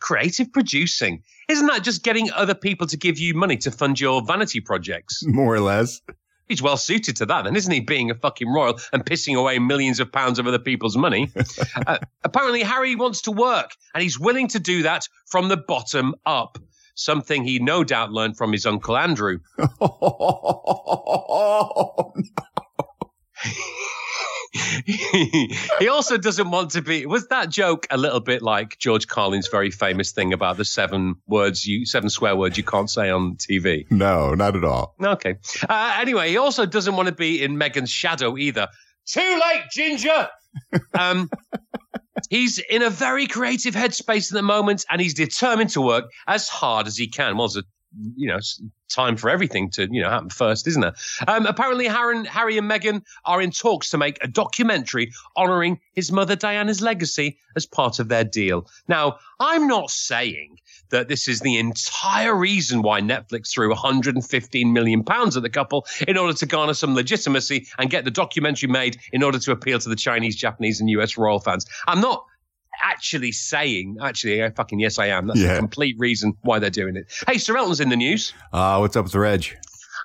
creative producing. Isn't that just getting other people to give you money to fund your vanity projects? More or less. He's well suited to that, then, isn't he? Being a fucking royal and pissing away millions of pounds of other people's money. uh, apparently, Harry wants to work, and he's willing to do that from the bottom up. Something he no doubt learned from his uncle Andrew. he also doesn't want to be. Was that joke a little bit like George Carlin's very famous thing about the seven words you, seven swear words you can't say on TV? No, not at all. Okay. Uh, anyway, he also doesn't want to be in Meghan's shadow either. Too late, Ginger. um, he's in a very creative headspace at the moment, and he's determined to work as hard as he can. Well, there's a you know time for everything to you know happen first, isn't there? Um, apparently, Harry, Harry and Meghan are in talks to make a documentary honouring his mother Diana's legacy as part of their deal. Now, I'm not saying that this is the entire reason why Netflix threw 115 million pounds at the couple in order to garner some legitimacy and get the documentary made in order to appeal to the Chinese, Japanese, and US royal fans. I'm not actually saying, actually, I fucking yes, I am. That's Yeah. the complete reason why they're doing it. Hey, Sir Elton's in the news. Uh, what's up with the Reg?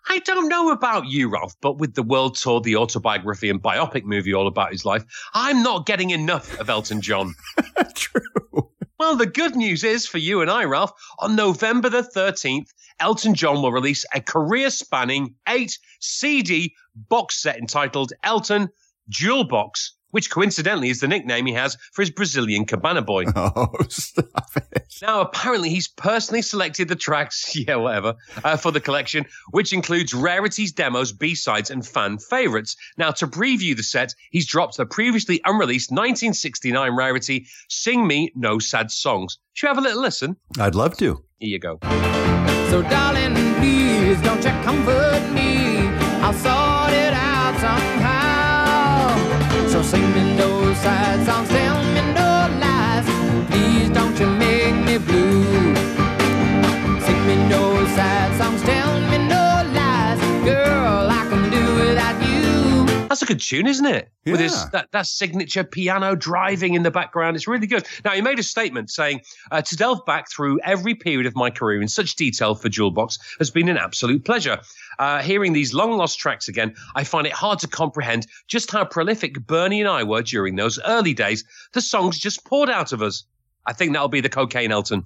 I don't know about you, Ralph, but with the world tour, the autobiography, and biopic movie all about his life, I'm not getting enough of Elton John. True. Well, the good news is for you and I, Ralph, on November the 13th, Elton John will release a career spanning eight CD box set entitled Elton Jewel Box, which coincidentally is the nickname he has for his Brazilian cabana boy. Oh, stop it. Now, apparently, he's personally selected the tracks, yeah, whatever, uh, for the collection, which includes rarities, demos, B sides, and fan favorites. Now, to preview the set, he's dropped the previously unreleased 1969 rarity, Sing Me No Sad Songs. Should we have a little listen? I'd love to. Here you go. So, darling, please don't you comfort me. I'll sort it out somehow. So, sing me no sad songs, That's a good tune, isn't it? With his that, that signature piano driving in the background. It's really good. Now, he made a statement saying, uh, To delve back through every period of my career in such detail for Jewelbox has been an absolute pleasure. Uh, hearing these long lost tracks again, I find it hard to comprehend just how prolific Bernie and I were during those early days. The songs just poured out of us. I think that'll be the cocaine Elton.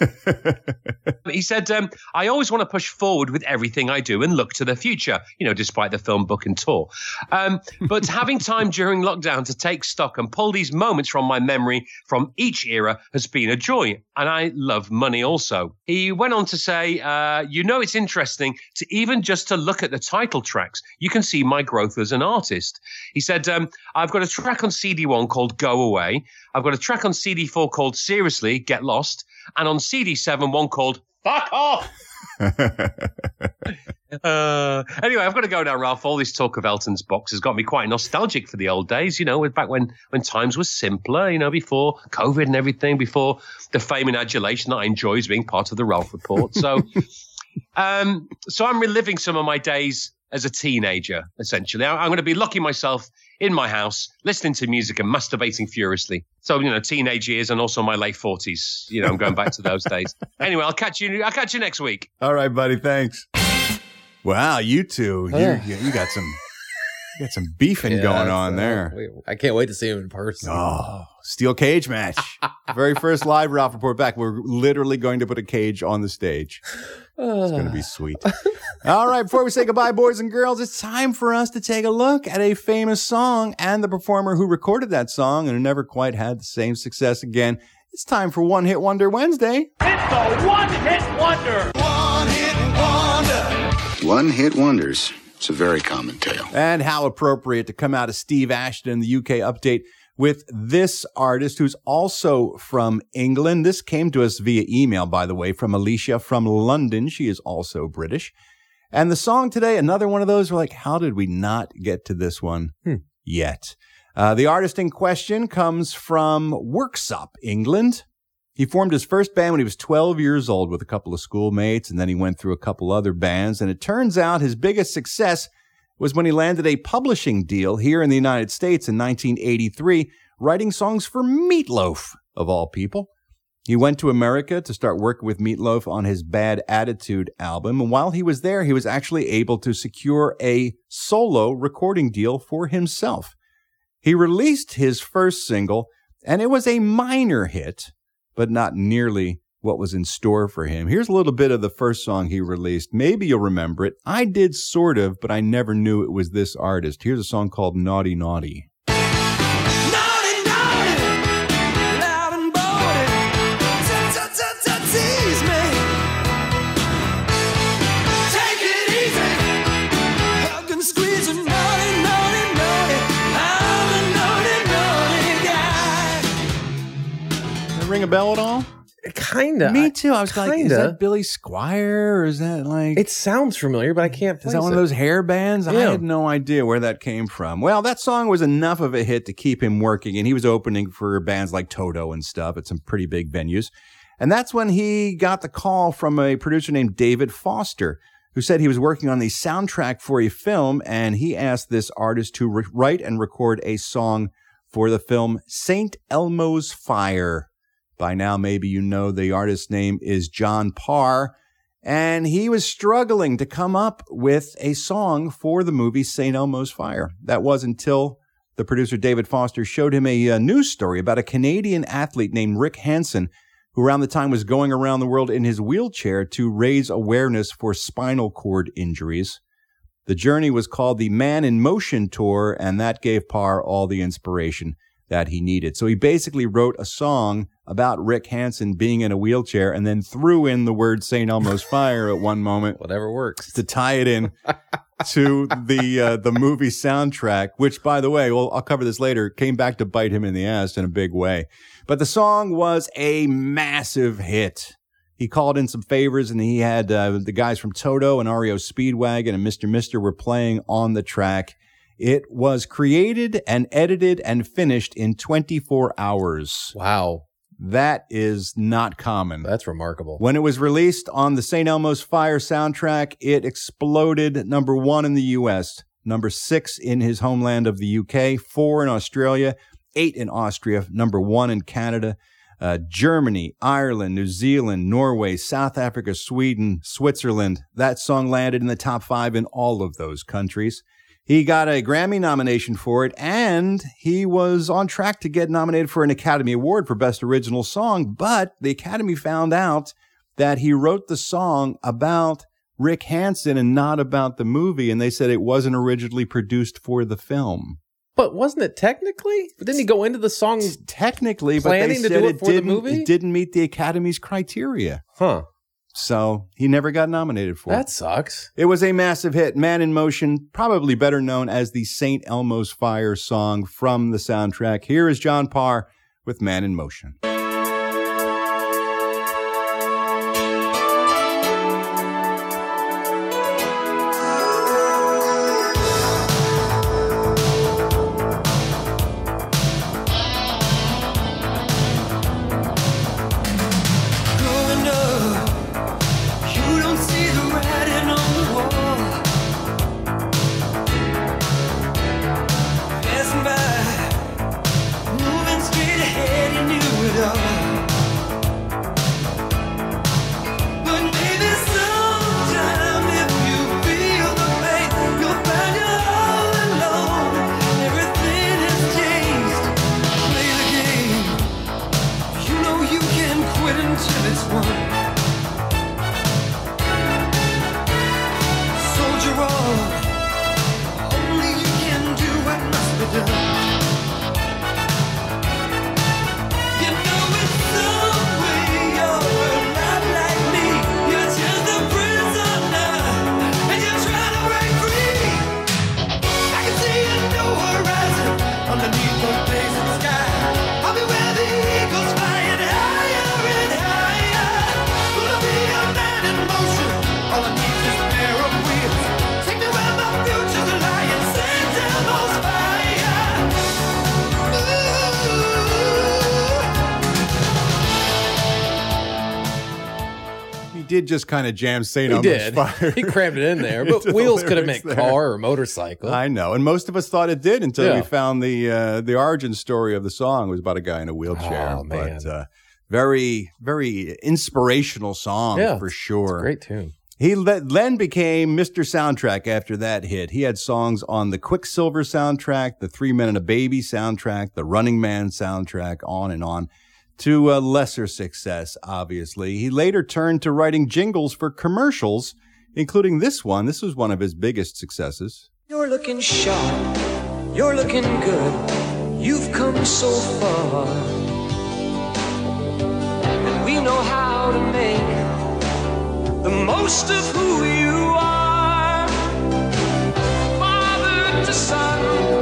he said, um, I always want to push forward with everything I do and look to the future, you know, despite the film, book, and tour. Um, but having time during lockdown to take stock and pull these moments from my memory from each era has been a joy. And I love money also. He went on to say, uh, you know, it's interesting to even just to look at the title tracks, you can see my growth as an artist. He said, um, I've got a track on CD1 called Go Away. I've got a track on CD4 called Seriously, Get Lost. And on CD7, one called Fuck Off. Uh, anyway, I've got to go now, Ralph. All this talk of Elton's box has got me quite nostalgic for the old days. You know, back when when times were simpler. You know, before COVID and everything, before the fame and adulation that I enjoy as being part of the Ralph Report. So, um, so I'm reliving some of my days as a teenager. Essentially, I- I'm going to be locking myself in my house, listening to music and masturbating furiously. So, you know, teenage years and also my late forties. You know, I'm going back to those days. Anyway, I'll catch you. I'll catch you next week. All right, buddy. Thanks. Wow, you two, you Yeah. you, you got some, you got some beefing going on there. I can't wait to see him in person. Oh, steel cage match. Very first live Ralph report back. We're literally going to put a cage on the stage. It's going to be sweet. All right, before we say goodbye, boys and girls, it's time for us to take a look at a famous song and the performer who recorded that song and who never quite had the same success again. It's time for One Hit Wonder Wednesday. It's the one hit wonder. One hit wonder. One hit wonders. It's a very common tale. And how appropriate to come out of Steve Ashton in the UK update with this artist who's also from England. This came to us via email, by the way, from Alicia from London. She is also British. And the song today, another one of those, we're like, how did we not get to this one yet? Uh, the artist in question comes from Worksop, England. He formed his first band when he was 12 years old with a couple of schoolmates, and then he went through a couple other bands. And it turns out his biggest success was when he landed a publishing deal here in the United States in 1983, writing songs for Meatloaf, of all people. He went to America to start working with Meatloaf on his Bad Attitude album. And while he was there, he was actually able to secure a solo recording deal for himself. He released his first single, and it was a minor hit, but not nearly what was in store for him. Here's a little bit of the first song he released. Maybe you'll remember it. I did sort of, but I never knew it was this artist. Here's a song called Naughty Naughty. Bell at all? Kinda. Me too. I was like, is that Billy Squier or is that like? It sounds familiar, but I can't. Is that one of those hair bands? I had no idea where that came from. Well, that song was enough of a hit to keep him working, and he was opening for bands like Toto and stuff at some pretty big venues. And that's when he got the call from a producer named David Foster, who said he was working on the soundtrack for a film, and he asked this artist to re- write and record a song for the film St. Elmo's Fire. By now, maybe you know the artist's name is John Parr. And he was struggling to come up with a song for the movie St. Elmo's Fire. That was until the producer David Foster showed him a, uh news story about a Canadian athlete named Rick Hansen, who around the time was going around the world in his wheelchair to raise awareness for spinal cord injuries. The journey was called the Man in Motion Tour, and that gave Parr all the inspiration that he needed. So he basically wrote a song about Rick Hansen being in a wheelchair and then threw in the word St. Elmo's Fire at one moment. Whatever works. To tie it in to the uh, the movie soundtrack, which by the way, well, I'll cover this later, came back to bite him in the ass in a big way. But the song was a massive hit. He called in some favors and he had uh, the guys from Toto and REO Speedwagon and Mr. Mister were playing on the track. It was created and edited and finished in 24 hours. Wow. That is not common. That's remarkable. When it was released on the St. Elmo's Fire soundtrack, it exploded number one in the US, number six in his homeland of the UK, four in Australia, eight in Austria, number one in Canada, uh, Germany, Ireland, New Zealand, Norway, South Africa, Sweden, Switzerland. That song landed in the top five in all of those countries. He got a Grammy nomination for it, and he was on track to get nominated for an Academy Award for Best Original Song. But the Academy found out that he wrote the song about Rick Hansen and not about the movie, and they said it wasn't originally produced for the film. But wasn't it technically? Didn't he go into the song Technically, but they planning to said do it it for didn't, movie? it didn't meet the Academy's criteria. Huh. So he never got nominated for it. That sucks. It was a massive hit. Man in Motion, probably better known as the St. Elmo's Fire song from the soundtrack. Here is John Parr with Man in Motion. Did just kind of jam St. He did. Fire. He crammed it in there, but into the wheels could have meant there. car or motorcycle. I know, and most of us thought it did until we found the uh, the origin story of the song was about a guy in a wheelchair. Oh, man. But uh, Very, very inspirational song Yeah, for sure. Great tune. He le- then became Mr. Soundtrack after that hit. He had songs on the Quicksilver soundtrack, the Three Men and a Baby soundtrack, the Running Man soundtrack, on and on, to a lesser success, obviously. He later turned to writing jingles for commercials, including this one. This was one of his biggest successes. You're looking sharp. You're looking good. You've come so far. And we know how to make the most of who you are. Father to son.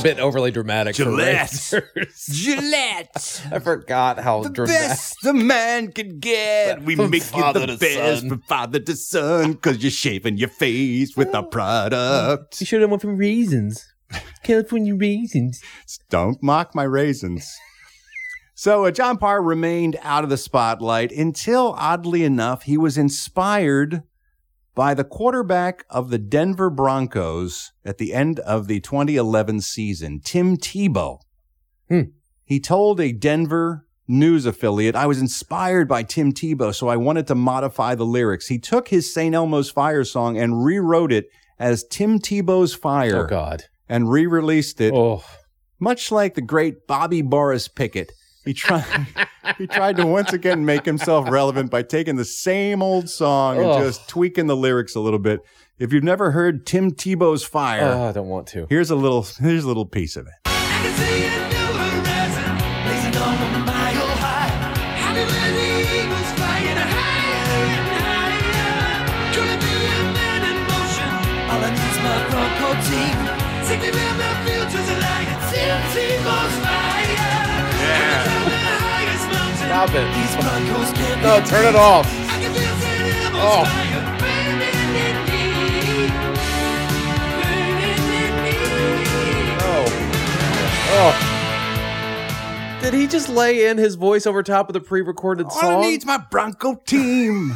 A bit overly dramatic. Gillette. Gillette. I forgot how dramatic. Best the man could get. We From make you the to best son. from father to son because you're shaving your face with a product. You should have went for raisins. California raisins. Don't mock my raisins. So uh, John Parr remained out of the spotlight until, oddly enough, he was inspired by the quarterback of the Denver Broncos at the end of the 2011 season, Tim Tebow. Hmm. He told a Denver news affiliate, I was inspired by Tim Tebow, so I wanted to modify the lyrics. He took his St. Elmo's Fire song and rewrote it as Tim Tebow's Fire. Oh, God. And re released it. Oh. Much like the great Bobby Boris Pickett. He tried he tried to once again make himself relevant by taking the same old song and Ugh. just tweaking the lyrics a little bit. If you've never heard Tim Tebow's Fire, Oh, I don't want to. here's a little here's a little piece of it. Blazing on a mountain. Stop it. These Broncos can't No, turn it off. I can feel St. Elmo's Oh. fire burning in me. Burning in me. Oh. Oh. Did he just lay in his voice over top of the pre-recorded All song? I need's my Bronco team.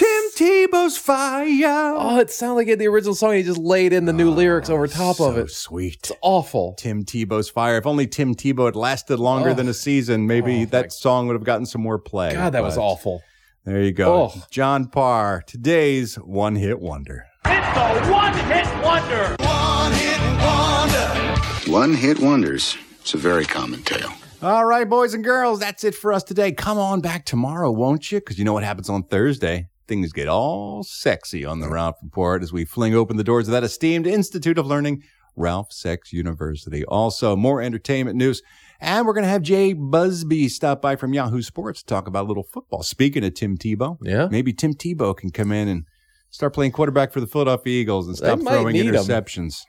Tim Tebow's Fire. Oh, it sounded like in the original song he just laid in the new oh, lyrics over top of so it. sweet. It's awful. Tim Tebow's Fire. If only Tim Tebow had lasted longer Oh. than a season, maybe Oh, that song would have gotten some more play. God, that was awful. There you go. Oh. John Parr, today's one hit wonder. It's a one-hit wonder. One-hit wonder. One hit wonders. It's a very common tale. All right, boys and girls, that's it for us today. Come on back tomorrow, won't you? Because you know what happens on Thursday. Things get all sexy on the Ralph Report as we fling open the doors of that esteemed Institute of Learning, Ralph Sex University. Also, more entertainment news. And we're going to have Jay Busbee stop by from Yahoo Sports to talk about a little football. Speaking of Tim Tebow, Yeah. maybe Tim Tebow can come in and start playing quarterback for the Philadelphia Eagles and stop throwing him. interceptions.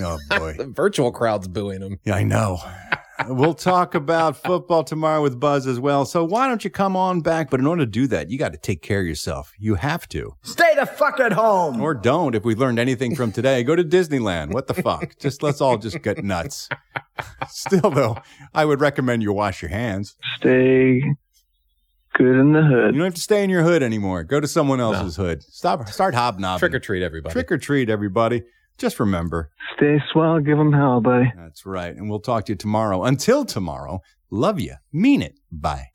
Oh, boy. The virtual crowd's booing him. Yeah, I know. We'll talk about football tomorrow with Buzz as well. So why don't you come on back? But in order to do that, you got to take care of yourself. You have to. Stay the fuck at home. Or don't if we learned anything from today. Go to Disneyland. What the fuck? Just let's all just get nuts. Still though, I would recommend you wash your hands. Stay good in the hood. You don't have to stay in your hood anymore. Go to someone else's hood. Stop start hobnobbing. Trick or treat, everybody. Trick or treat, everybody. Just remember. Stay swell, give 'em hell, buddy. That's right. And we'll talk to you tomorrow. Until tomorrow, love you. Mean it. Bye.